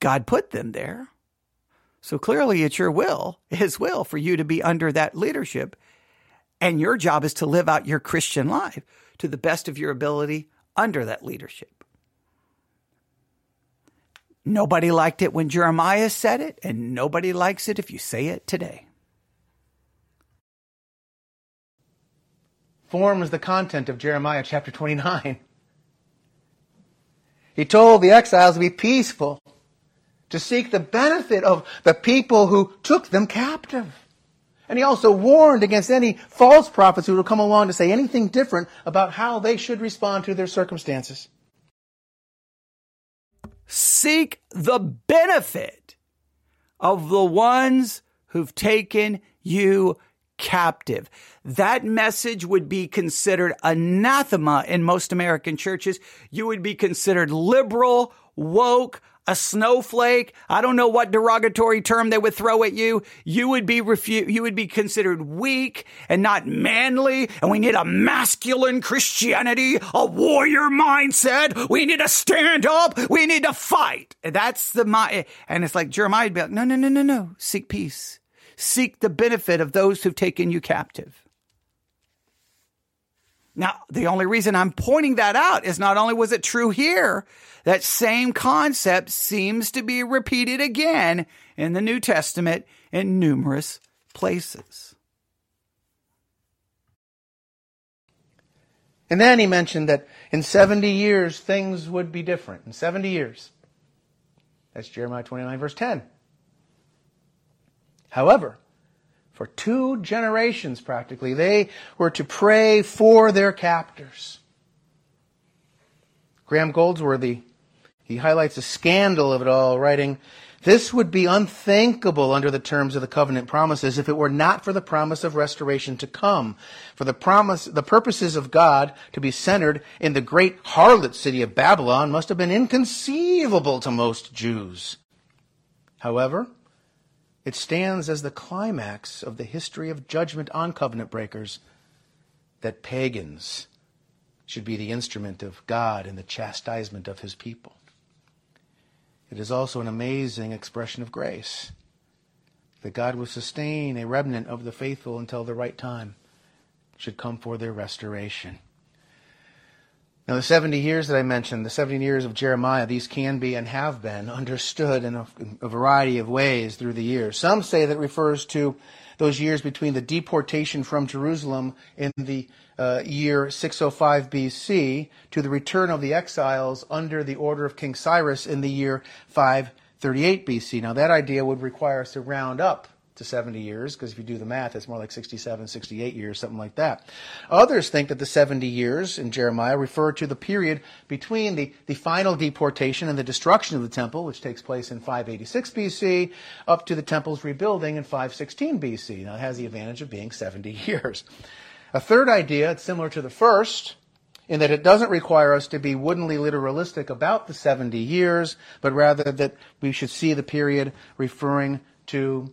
God put them there. So clearly it's your will, his will for you to be under that leadership. And your job is to live out your Christian life to the best of your ability under that leadership. Nobody liked it when Jeremiah said it, and nobody likes it if you say it today. Form Forms the content of Jeremiah chapter 29. He told the exiles to be peaceful to seek the benefit of the people who took them captive. And he also warned against any false prophets who would come along to say anything different about how they should respond to their circumstances. Seek the benefit of the ones who've taken you captive. That message would be considered anathema in most American churches. You would be considered liberal, woke, a snowflake. I don't know what derogatory term they would throw at you. You would be refu- you would be considered weak and not manly. And we need a masculine Christianity, a warrior mindset. We need to stand up. We need to fight. That's the my, and it's like Jeremiah would be like, no, no, no, no, no. Seek peace. Seek the benefit of those who've taken you captive. Now, the only reason I'm pointing that out is not only was it true here, that same concept seems to be repeated again in the New Testament in numerous places. And then he mentioned that in 70 years things would be different. In 70 years. That's Jeremiah 29, verse 10. However, for two generations practically, they were to pray for their captors. Graham Goldsworthy, he highlights the scandal of it all, writing, this would be unthinkable under the terms of the covenant promises if it were not for the promise of restoration to come. For the promise, the purposes of God to be centered in the great harlot city of Babylon must have been inconceivable to most Jews. However, it stands as the climax of the history of judgment on covenant breakers that pagans should be the instrument of God in the chastisement of his people. It is also an amazing expression of grace that God will sustain a remnant of the faithful until the right time should come for their restoration. Now, the 70 years that I mentioned, the 70 years of Jeremiah, these can be and have been understood in a, in a, variety of ways through the years. Some say that refers to those years between the deportation from Jerusalem in the uh, year 605 BC to the return of the exiles under the order of King Cyrus in the year 538 BC. Now, that idea would require us to round up to 70 years, because if you do the math, it's more like 67, 68 years, something like that. Others think that the 70 years in Jeremiah refer to the period between the, the final deportation and the destruction of the temple, which takes place in 586 BC, up to the temple's rebuilding in 516 BC. Now, it has the advantage of being 70 years. A third idea, it's similar to the first, in that it doesn't require us to be woodenly literalistic about the 70 years, but rather that we should see the period referring to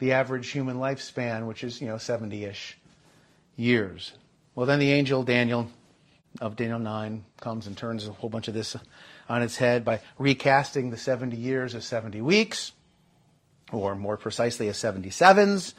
the average human lifespan, which is, you know, 70 ish years. Well, then the angel Daniel of Daniel 9 comes and turns a whole bunch of this on its head by recasting the 70 years as 70 weeks, or more precisely as 77s.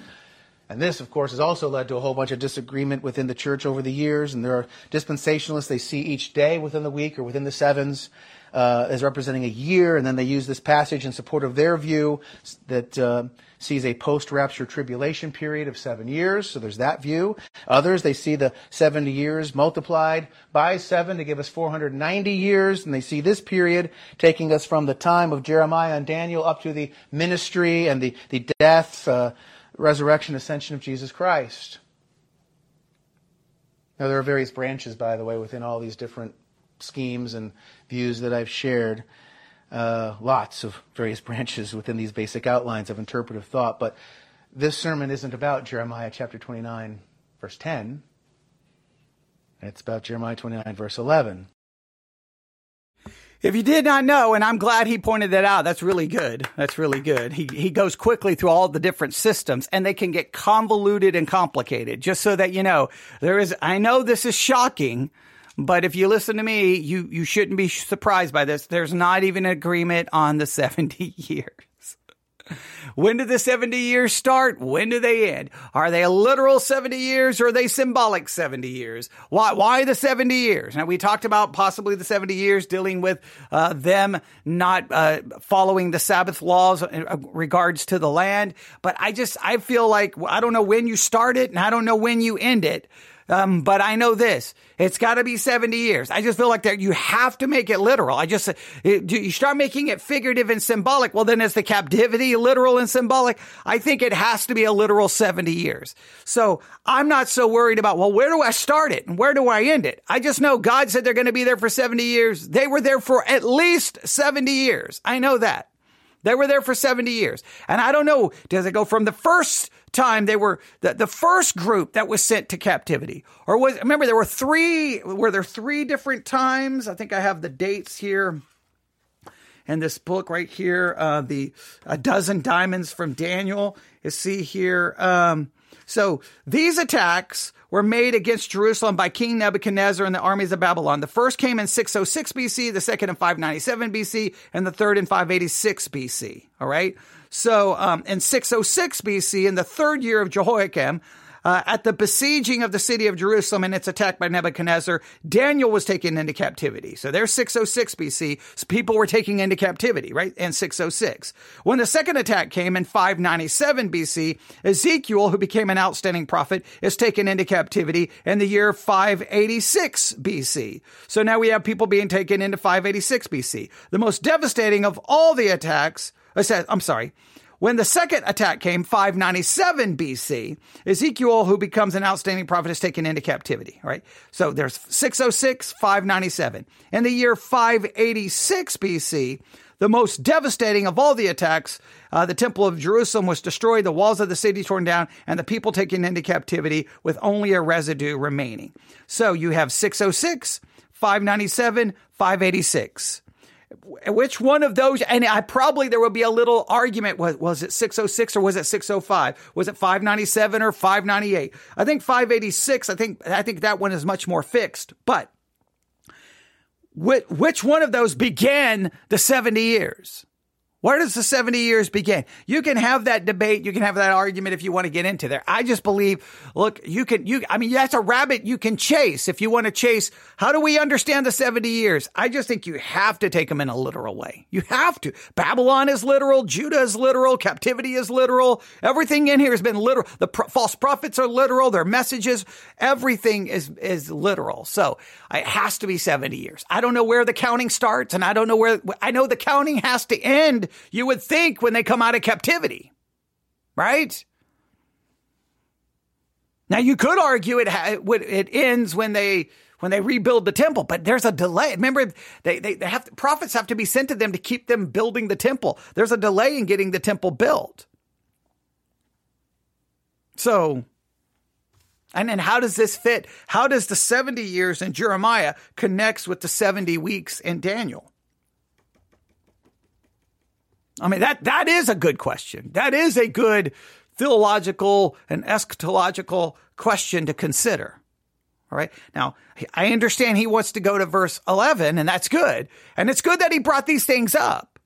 And this, of course, has also led to a whole bunch of disagreement within the church over the years. And there are dispensationalists, they see each day within the week or within the sevens uh, as representing a year. And then they use this passage in support of their view that uh, sees a post rapture tribulation period of seven years. So there's that view. Others, they see the 70 years multiplied by seven to give us 490 years. And they see this period taking us from the time of Jeremiah and Daniel up to the ministry and the, the death. Uh, resurrection, ascension of Jesus Christ. Now, there are various branches, by the way, within all these different schemes and views that I've shared. Uh, lots of various branches within these basic outlines of interpretive thought. But this sermon isn't about Jeremiah chapter 29, verse 10. It's about Jeremiah 29, verse 11. If you did not know, and I'm glad he pointed that out, that's really good. That's really good. He, he goes quickly through all the different systems and they can get convoluted and complicated. Just so that you know, there is, I know this is shocking, but if you listen to me, you, you shouldn't be surprised by this. There's not even an agreement on the 70 years. When did the 70 years start? When do they end? Are they a literal 70 years or are they symbolic 70 years? Why, why the 70 years? Now, we talked about possibly the 70 years dealing with uh, them not uh, following the Sabbath laws in regards to the land. But I just, I feel like I don't know when you start it and I don't know when you end it. Um, but I know this. It's got to be 70 years. I just feel like that you have to make it literal. I just, it, you start making it figurative and symbolic. Well, then is the captivity literal and symbolic? I think it has to be a literal 70 years. So I'm not so worried about, well, where do I start it and where do I end it? I just know God said they're going to be there for 70 years. They were there for at least 70 years. I know that. They were there for 70 years. And I don't know, does it go from the first time they were the, the first group that was sent to captivity? Or was, remember, there were three, were there three different times? I think I have the dates here. in this book right here, uh, the a dozen diamonds from Daniel. You see here. Um, so these attacks were made against Jerusalem by King Nebuchadnezzar and the armies of Babylon. The first came in 606 BC, the second in 597 BC, and the third in 586 BC. All right. So um, in 606 BC, in the third year of Jehoiakim, uh, at the besieging of the city of Jerusalem and its attack by Nebuchadnezzar, Daniel was taken into captivity. So there's 606 BC. So people were taken into captivity, right? In 606. When the second attack came in 597 BC, Ezekiel, who became an outstanding prophet, is taken into captivity in the year 586 BC. So now we have people being taken into 586 BC. The most devastating of all the attacks, I said, I'm sorry, when the second attack came, 597 BC, Ezekiel, who becomes an outstanding prophet, is taken into captivity, right? So there's 606, 597. In the year 586 BC, the most devastating of all the attacks, uh, the Temple of Jerusalem was destroyed, the walls of the city torn down, and the people taken into captivity with only a residue remaining. So you have 606, 597, 586 which one of those and i probably there will be a little argument was, was it 606 or was it 605 was it 597 or 598 i think 586 i think i think that one is much more fixed but which, which one of those began the 70 years where does the 70 years begin? You can have that debate. You can have that argument if you want to get into there. I just believe, look, you can, you, I mean, that's a rabbit you can chase if you want to chase. How do we understand the 70 years? I just think you have to take them in a literal way. You have to. Babylon is literal. Judah is literal. Captivity is literal. Everything in here has been literal. The pro- false prophets are literal. Their messages, everything is, is literal. So uh, it has to be 70 years. I don't know where the counting starts and I don't know where, I know the counting has to end you would think when they come out of captivity, right? Now you could argue it it ends when they when they rebuild the temple, but there's a delay. Remember, they, they, they have prophets have to be sent to them to keep them building the temple. There's a delay in getting the temple built. So, and then how does this fit? How does the 70 years in Jeremiah connects with the 70 weeks in Daniel? I mean, that, that is a good question. That is a good theological and eschatological question to consider. All right. Now, I understand he wants to go to verse 11, and that's good. And it's good that he brought these things up.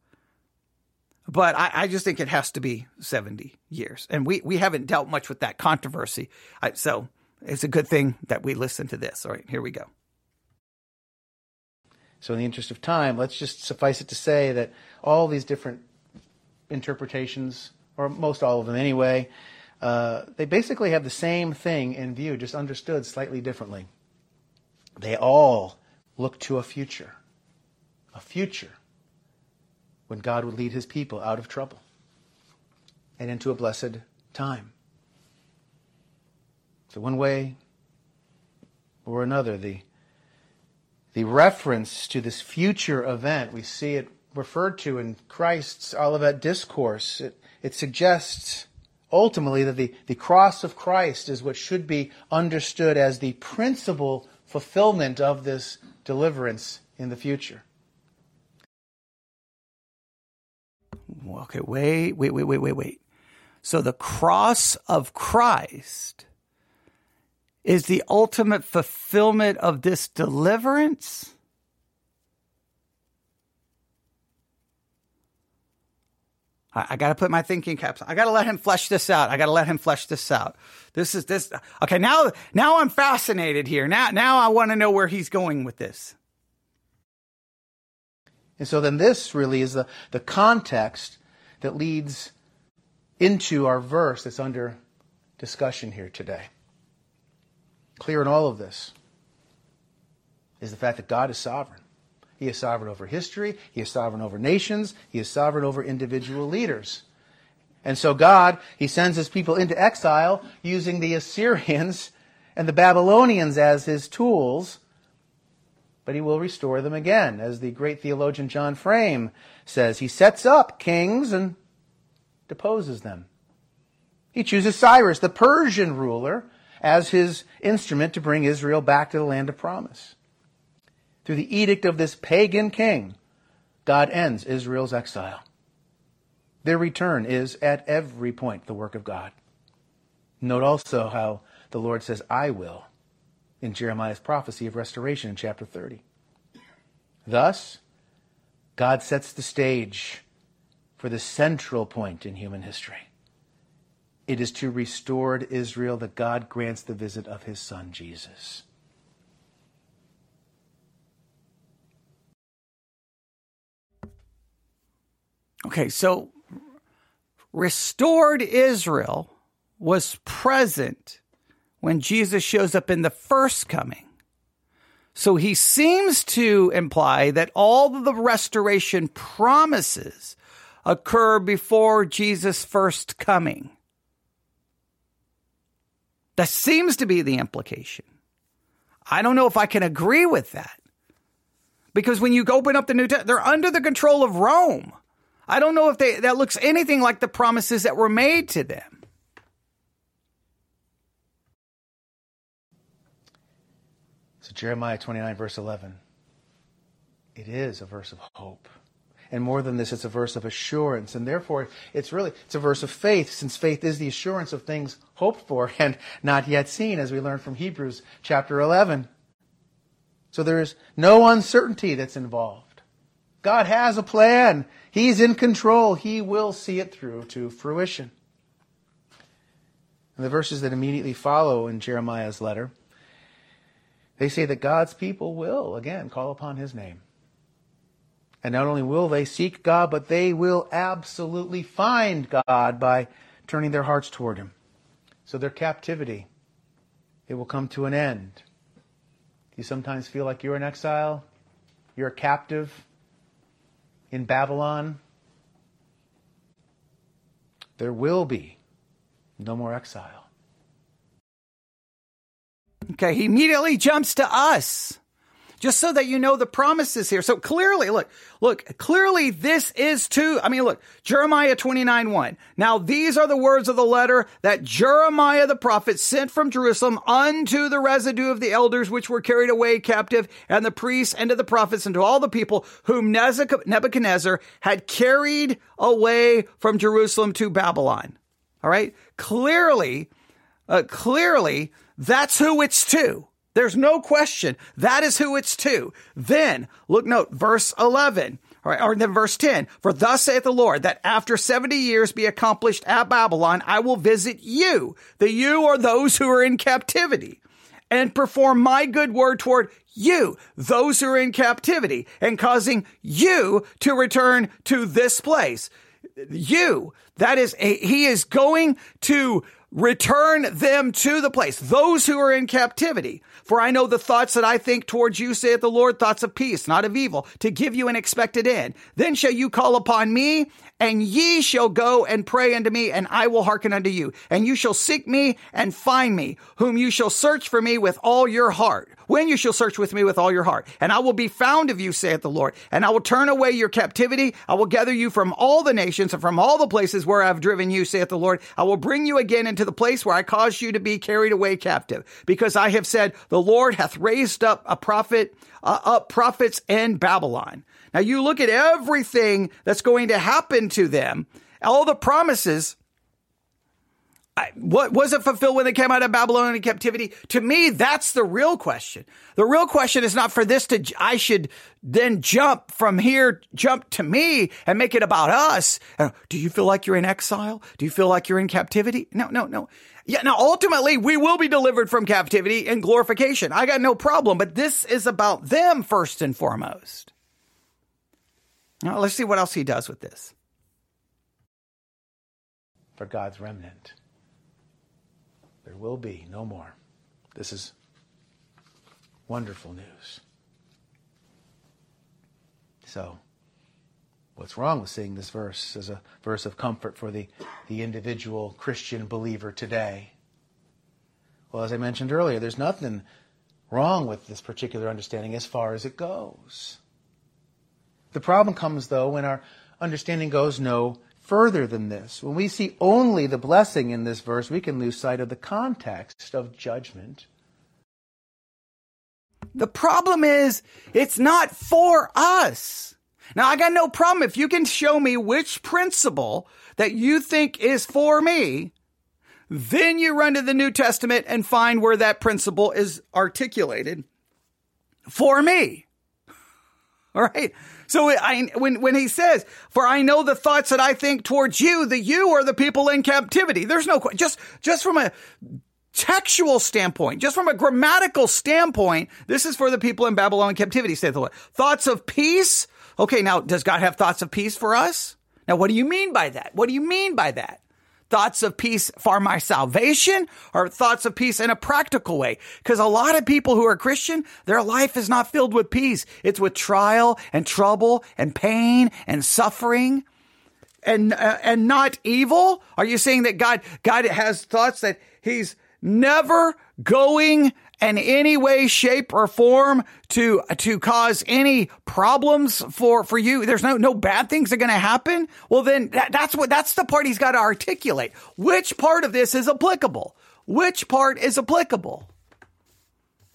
But I, I just think it has to be 70 years. And we, we haven't dealt much with that controversy. I, so it's a good thing that we listen to this. All right, here we go. So, in the interest of time, let's just suffice it to say that all these different interpretations, or most all of them anyway, uh, they basically have the same thing in view, just understood slightly differently. They all look to a future, a future when God would lead his people out of trouble and into a blessed time. So, one way or another, the, the reference to this future event, we see it referred to in Christ's Olivet Discourse. It, it suggests ultimately that the, the cross of Christ is what should be understood as the principal fulfillment of this deliverance in the future. Okay, wait, wait, wait, wait, wait, wait. So the cross of Christ is the ultimate fulfillment of this deliverance? I, I got to put my thinking caps. I got to let him flesh this out. I got to let him flesh this out. This is this. Okay, now now I'm fascinated here. Now now I want to know where he's going with this. And so then this really is the, the context that leads into our verse that's under discussion here today. Clear in all of this is the fact that God is sovereign. He is sovereign over history. He is sovereign over nations. He is sovereign over individual leaders. And so God, He sends His people into exile using the Assyrians and the Babylonians as His tools, but He will restore them again. As the great theologian John Frame says, He sets up kings and deposes them. He chooses Cyrus, the Persian ruler, as His instrument to bring Israel back to the land of promise through the edict of this pagan king, God ends Israel's exile. Their return is at every point the work of God. Note also how the Lord says, I will, in Jeremiah's prophecy of restoration in chapter 30. Thus, God sets the stage for the central point in human history. It is to restored Israel that God grants the visit of his son Jesus. Okay, so restored Israel was present when Jesus shows up in the first coming. So he seems to imply that all the restoration promises occur before Jesus' first coming. That seems to be the implication. I don't know if I can agree with that. Because when you open up the New Testament, they're under the control of Rome. I don't know if they, that looks anything like the promises that were made to them. So, Jeremiah 29, verse 11. It is a verse of hope. And more than this, it's a verse of assurance. And therefore, it's really, it's a verse of faith, since faith is the assurance of things hoped for and not yet seen, as we learn from Hebrews chapter 11. So there is no uncertainty that's involved. God has a plan. He's in control. He will see it through to fruition. And the verses that immediately follow in Jeremiah's letter, they say that God's people will, again, call upon his name. And not only will they seek God, but they will absolutely find God by turning their hearts toward him. So their captivity, it will come to an end. Do you sometimes feel like you're in exile? You're a captive? In Babylon, there will be no more exile. Okay, he immediately jumps to us just so that you know the promises here. So clearly, look, look, clearly this is to, I mean, look, Jeremiah 29 1. Now these are the words of the letter that Jeremiah the prophet sent from Jerusalem unto the residue of the elders which were carried away captive, and the priests and to the prophets and to all the people whom Nebuchadnezzar had carried away from Jerusalem to Babylon. All right. Clearly, uh, clearly, that's who it's to. There's no question. That is who it's to. Then, look, note, verse 11. Right, or then verse 10, for thus saith the Lord, that after 70 years be accomplished at Babylon, I will visit you. The you are those who are in captivity and perform my good word toward you, those who are in captivity and causing you to return to this place. You, that is, a, he is going to return them to the place, those who are in captivity. For I know the thoughts that I think towards you, saith the Lord, thoughts of peace, not of evil, to give you an expected end. Then shall you call upon me, and ye shall go and pray unto me, and I will hearken unto you. And you shall seek me and find me, whom you shall search for me with all your heart. When you shall search with me with all your heart, and I will be found of you, saith the Lord, and I will turn away your captivity. I will gather you from all the nations and from all the places where I have driven you, saith the Lord. I will bring you again into the place where I caused you to be carried away captive, because I have said, the Lord hath raised up a prophet, uh, up prophets in Babylon. Now you look at everything that's going to happen to them, all the promises I, what was it fulfilled when they came out of Babylonian captivity? To me, that's the real question. The real question is not for this to, I should then jump from here, jump to me and make it about us. Uh, do you feel like you're in exile? Do you feel like you're in captivity? No, no, no. Yeah. Now, ultimately, we will be delivered from captivity and glorification. I got no problem, but this is about them first and foremost. Now, let's see what else he does with this. For God's remnant. There will be no more. This is wonderful news. So, what's wrong with seeing this verse as a verse of comfort for the, the individual Christian believer today? Well, as I mentioned earlier, there's nothing wrong with this particular understanding as far as it goes. The problem comes, though, when our understanding goes no further than this. When we see only the blessing in this verse, we can lose sight of the context of judgment. The problem is, it's not for us. Now, I got no problem if you can show me which principle that you think is for me, then you run to the New Testament and find where that principle is articulated for me. All right. So I, when, when he says, for I know the thoughts that I think towards you, the you are the people in captivity. There's no, just, just from a textual standpoint, just from a grammatical standpoint, this is for the people in Babylon captivity, saith the Lord. Thoughts of peace. Okay. Now, does God have thoughts of peace for us? Now, what do you mean by that? What do you mean by that? Thoughts of peace for my salvation or thoughts of peace in a practical way. Because a lot of people who are Christian, their life is not filled with peace. It's with trial and trouble and pain and suffering and, uh, and not evil. Are you saying that God, God has thoughts that he's never going in any way, shape, or form to to cause any problems for for you. There's no no bad things are going to happen. Well, then that, that's what that's the part he's got to articulate. Which part of this is applicable? Which part is applicable?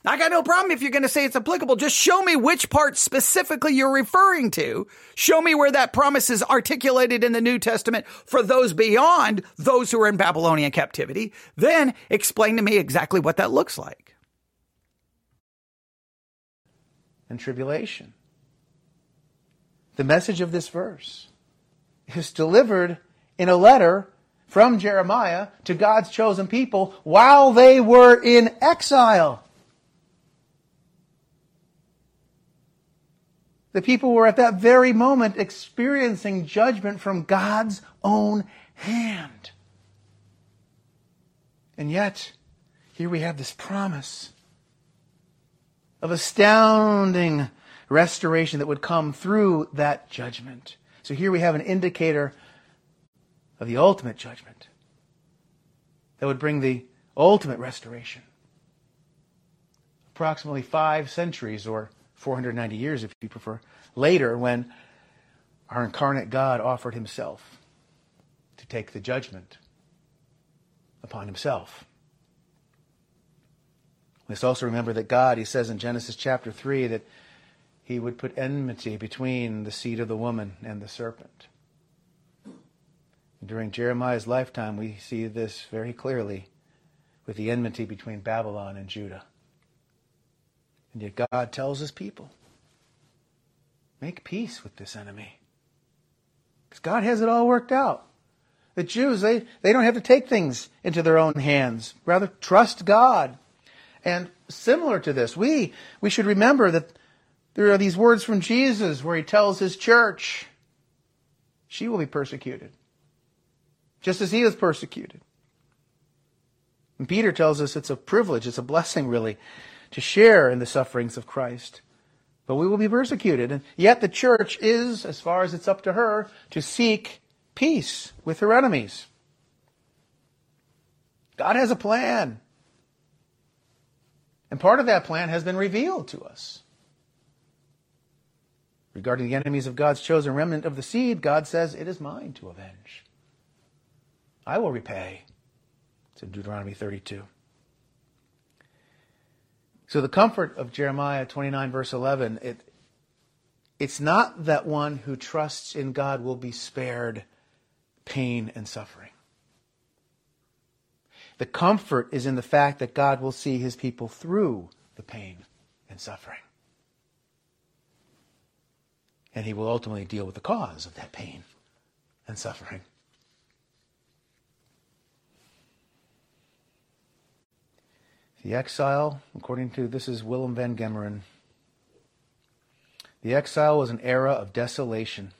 I got no problem if you're going to say it's applicable. Just show me which part specifically you're referring to. Show me where that promise is articulated in the New Testament for those beyond those who are in Babylonian captivity. Then explain to me exactly what that looks like. And tribulation. The message of this verse is delivered in a letter from Jeremiah to God's chosen people while they were in exile. The people were at that very moment experiencing judgment from God's own hand. And yet, here we have this promise of astounding restoration that would come through that judgment. So here we have an indicator of the ultimate judgment that would bring the ultimate restoration. Approximately five centuries or 490 years, if you prefer, later when our incarnate God offered himself to take the judgment upon himself. Let's also remember that God, he says in Genesis chapter 3, that he would put enmity between the seed of the woman and the serpent. During Jeremiah's lifetime, we see this very clearly with the enmity between Babylon and Judah. And yet God tells his people, make peace with this enemy. Because God has it all worked out. The Jews, they, they don't have to take things into their own hands. Rather, trust God. And similar to this, we, we should remember that there are these words from Jesus where he tells his church, she will be persecuted. Just as he was persecuted. And Peter tells us it's a privilege, it's a blessing really, to share in the sufferings of Christ. But we will be persecuted. And yet the church is, as far as it's up to her, to seek peace with her enemies. God has a plan. And part of that plan has been revealed to us. Regarding the enemies of God's chosen remnant of the seed, God says, It is mine to avenge. I will repay. It's in Deuteronomy 32. So the comfort of Jeremiah 29 verse 11, it, it's not that one who trusts in God will be spared pain and suffering. The comfort is in the fact that God will see his people through the pain and suffering. And he will ultimately deal with the cause of that pain and suffering. The exile, according to this is Willem VanGemeren, the exile was an era of desolation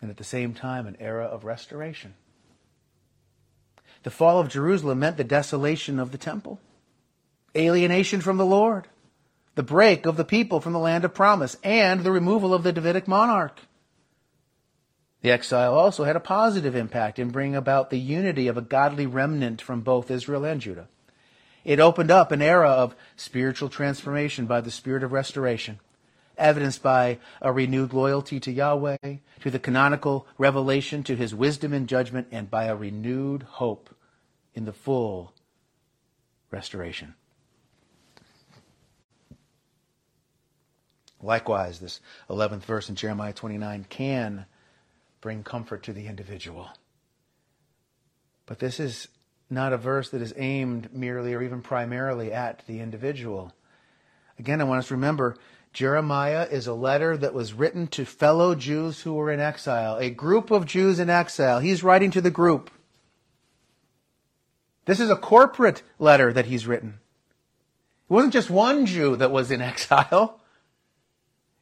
and at the same time an era of restoration. The fall of Jerusalem meant the desolation of the temple, alienation from the Lord, the break of the people from the land of promise, and the removal of the Davidic monarch. The exile also had a positive impact in bringing about the unity of a godly remnant from both Israel and Judah. It opened up an era of spiritual transformation by the Spirit of restoration, evidenced by a renewed loyalty to Yahweh, to the canonical revelation, to his wisdom and judgment, and by a renewed hope in the full restoration. Likewise, this 11th verse in Jeremiah 29 can bring comfort to the individual. But this is not a verse that is aimed merely or even primarily at the individual. Again, I want us to remember Jeremiah is a letter that was written to fellow Jews who were in exile, a group of Jews in exile. He's writing to the group. This is a corporate letter that he's written. It wasn't just one Jew that was in exile.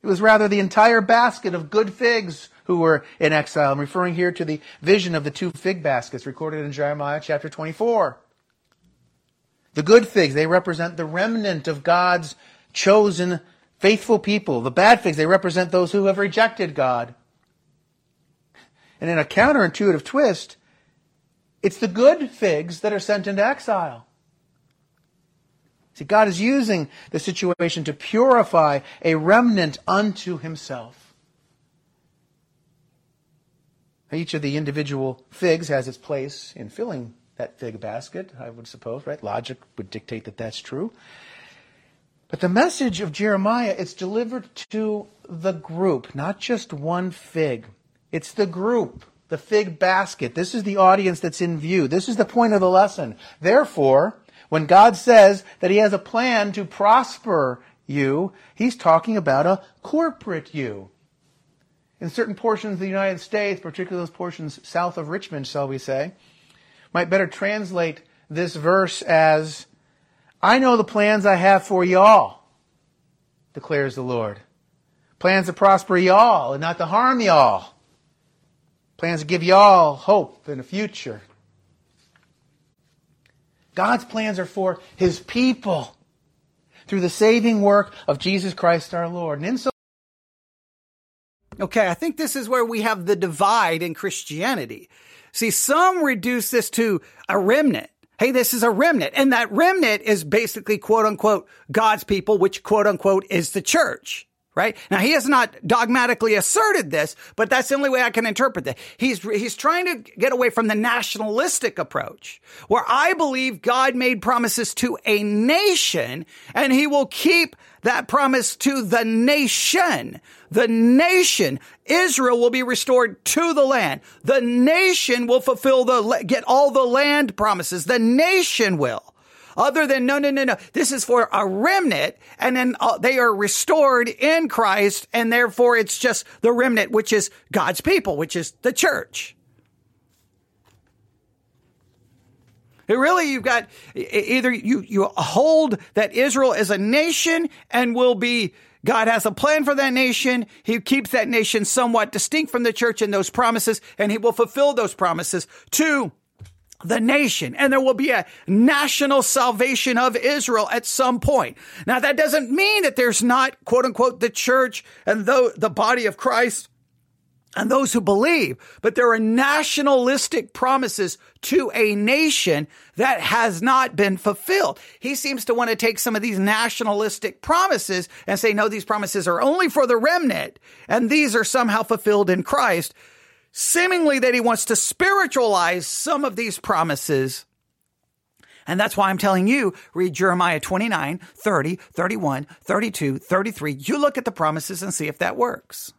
It was rather the entire basket of good figs who were in exile. I'm referring here to the vision of the two fig baskets recorded in Jeremiah chapter 24. The good figs, they represent the remnant of God's chosen faithful people. The bad figs, they represent those who have rejected God. And in a counterintuitive twist, it's the good figs that are sent into exile. See, God is using the situation to purify a remnant unto himself. Each of the individual figs has its place in filling that fig basket, I would suppose, right? Logic would dictate that that's true. But the message of Jeremiah, it's delivered to the group, not just one fig. It's the group, the fig basket. This is the audience that's in view. This is the point of the lesson. Therefore, when God says that He has a plan to prosper you, He's talking about a corporate you. In certain portions of the United States, particularly those portions south of Richmond, shall we say, might better translate this verse as, I know the plans I have for y'all, declares the Lord. Plans to prosper y'all and not to harm y'all. Plans to give y'all hope and a future. God's plans are for His people through the saving work of Jesus Christ our Lord. And so Okay, I think this is where we have the divide in Christianity. See, some reduce this to a remnant. Hey, this is a remnant. And that remnant is basically quote unquote God's people, which quote unquote is the church right? Now he has not dogmatically asserted this, but that's the only way I can interpret that. He's, he's trying to get away from the nationalistic approach where I believe God made promises to a nation and he will keep that promise to the nation. The nation, Israel will be restored to the land. The nation will fulfill the, get all the land promises. The nation will other than no, no, no, no. This is for a remnant and then uh, they are restored in Christ and therefore it's just the remnant, which is God's people, which is the church. It really, you've got either you, you hold that Israel is a nation and will be God has a plan for that nation. He keeps that nation somewhat distinct from the church in those promises, and he will fulfill those promises. Two, the nation and there will be a national salvation of Israel at some point. Now that doesn't mean that there's not quote unquote the church and the, the body of Christ and those who believe, but there are nationalistic promises to a nation that has not been fulfilled. He seems to want to take some of these nationalistic promises and say, no, these promises are only for the remnant and these are somehow fulfilled in Christ seemingly that he wants to spiritualize some of these promises. And that's why I'm telling you, read Jeremiah 29, 30, 31, 32, 33. You look at the promises and see if that works.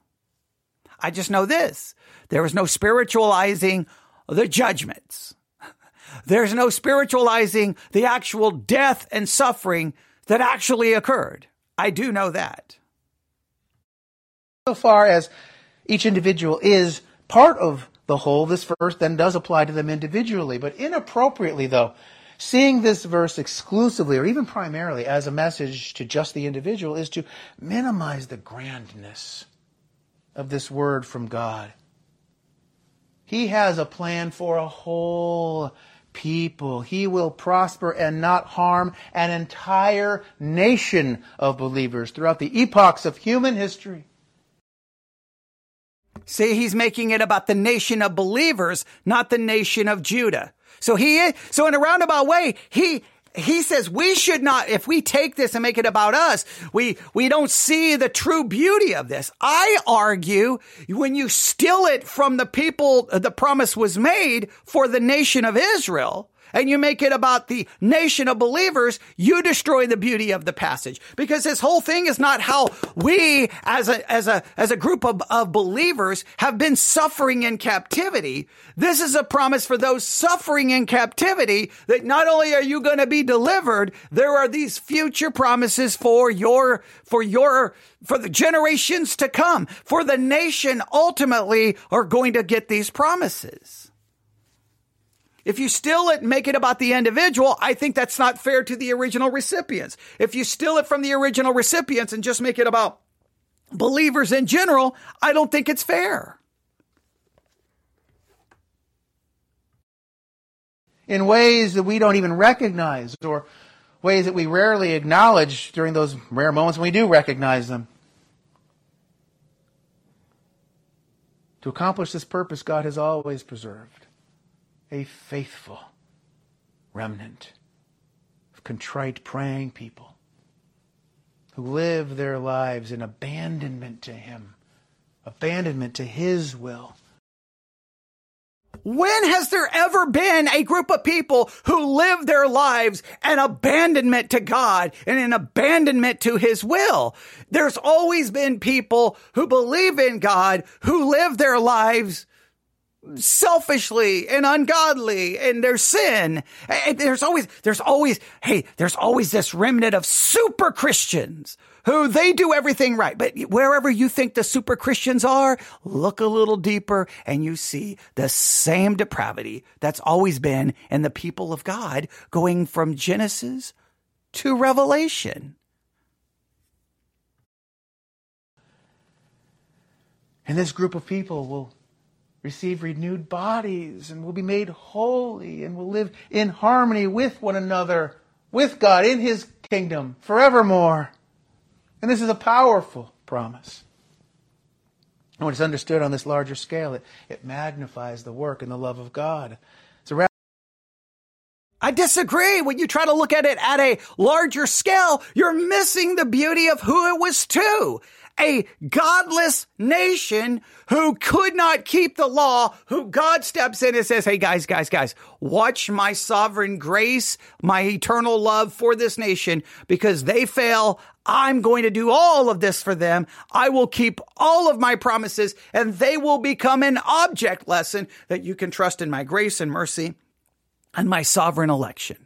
I just know this. There is no spiritualizing the judgments. There's no spiritualizing the actual death and suffering that actually occurred. I do know that. So far as each individual is part of the whole, this verse then does apply to them individually. But inappropriately, though, seeing this verse exclusively or even primarily as a message to just the individual is to minimize the grandness of this word from God. He has a plan for a whole people. He will prosper and not harm an entire nation of believers throughout the epochs of human history. See, he's making it about the nation of believers, not the nation of Judah. So he, so in a roundabout way, he, he says we should not, if we take this and make it about us, we, we don't see the true beauty of this. I argue when you steal it from the people, the promise was made for the nation of Israel, and you make it about the nation of believers, you destroy the beauty of the passage. Because this whole thing is not how we as a, as a, as a group of, of believers have been suffering in captivity. This is a promise for those suffering in captivity that not only are you going to be delivered, there are these future promises for your, for your, for the generations to come, for the nation ultimately are going to get these promises. If you steal it and make it about the individual, I think that's not fair to the original recipients. If you steal it from the original recipients and just make it about believers in general, I don't think it's fair. In ways that we don't even recognize or ways that we rarely acknowledge during those rare moments when we do recognize them. To accomplish this purpose, God has always preserved a faithful remnant of contrite praying people who live their lives in abandonment to Him, abandonment to His will. When has there ever been a group of people who live their lives an abandonment to God and an abandonment to His will? There's always been people who believe in God who live their lives selfishly and ungodly and their sin. And there's always, there's always, hey, there's always this remnant of super Christians who they do everything right. But wherever you think the super Christians are, look a little deeper and you see the same depravity that's always been in the people of God going from Genesis to Revelation. And this group of people will receive renewed bodies and will be made holy and will live in harmony with one another, with God in His kingdom forevermore. And this is a powerful promise. And when it's understood on this larger scale, it, it magnifies the work and the love of God. So I disagree. When you try to look at it at a larger scale, you're missing the beauty of who it was to a godless nation who could not keep the law, who God steps in and says, Hey guys, guys, guys, watch my sovereign grace, my eternal love for this nation because they fail. I'm going to do all of this for them. I will keep all of my promises and they will become an object lesson that you can trust in my grace and mercy and my sovereign election.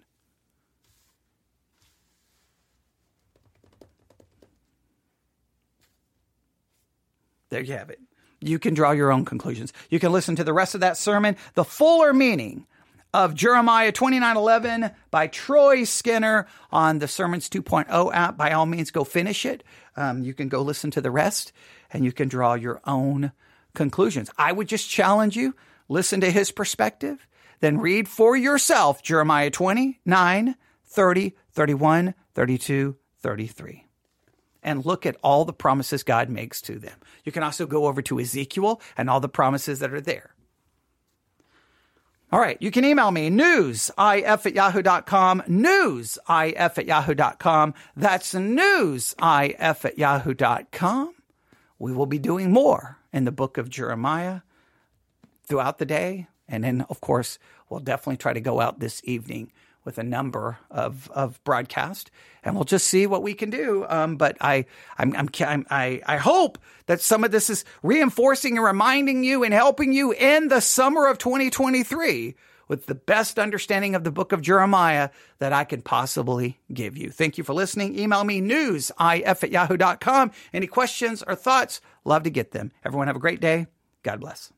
There you have it. You can draw your own conclusions. You can listen to the rest of that sermon, the fuller meaning of Jeremiah 29:11 by Troy Skinner on the Sermons 2.0 app. By all means, go finish it. Um, you can go listen to the rest, and you can draw your own conclusions. I would just challenge you: listen to his perspective, then read for yourself Jeremiah 29, 30, 31, 32, 33 and look at all the promises God makes to them. You can also go over to Ezekiel and all the promises that are there. All right, you can email me newsif at yahoo.com, newsif at yahoo.com. That's newsif at yahoo.com. We will be doing more in the book of Jeremiah throughout the day. And then, of course, we'll definitely try to go out this evening with a number of, of broadcast and we'll just see what we can do. Um, but I, I'm, I'm, I'm, I, I hope that some of this is reinforcing and reminding you and helping you in the summer of 2023 with the best understanding of the book of Jeremiah that I can possibly give you. Thank you for listening. Email me newsif at yahoo.com. Any questions or thoughts? Love to get them. Everyone have a great day. God bless.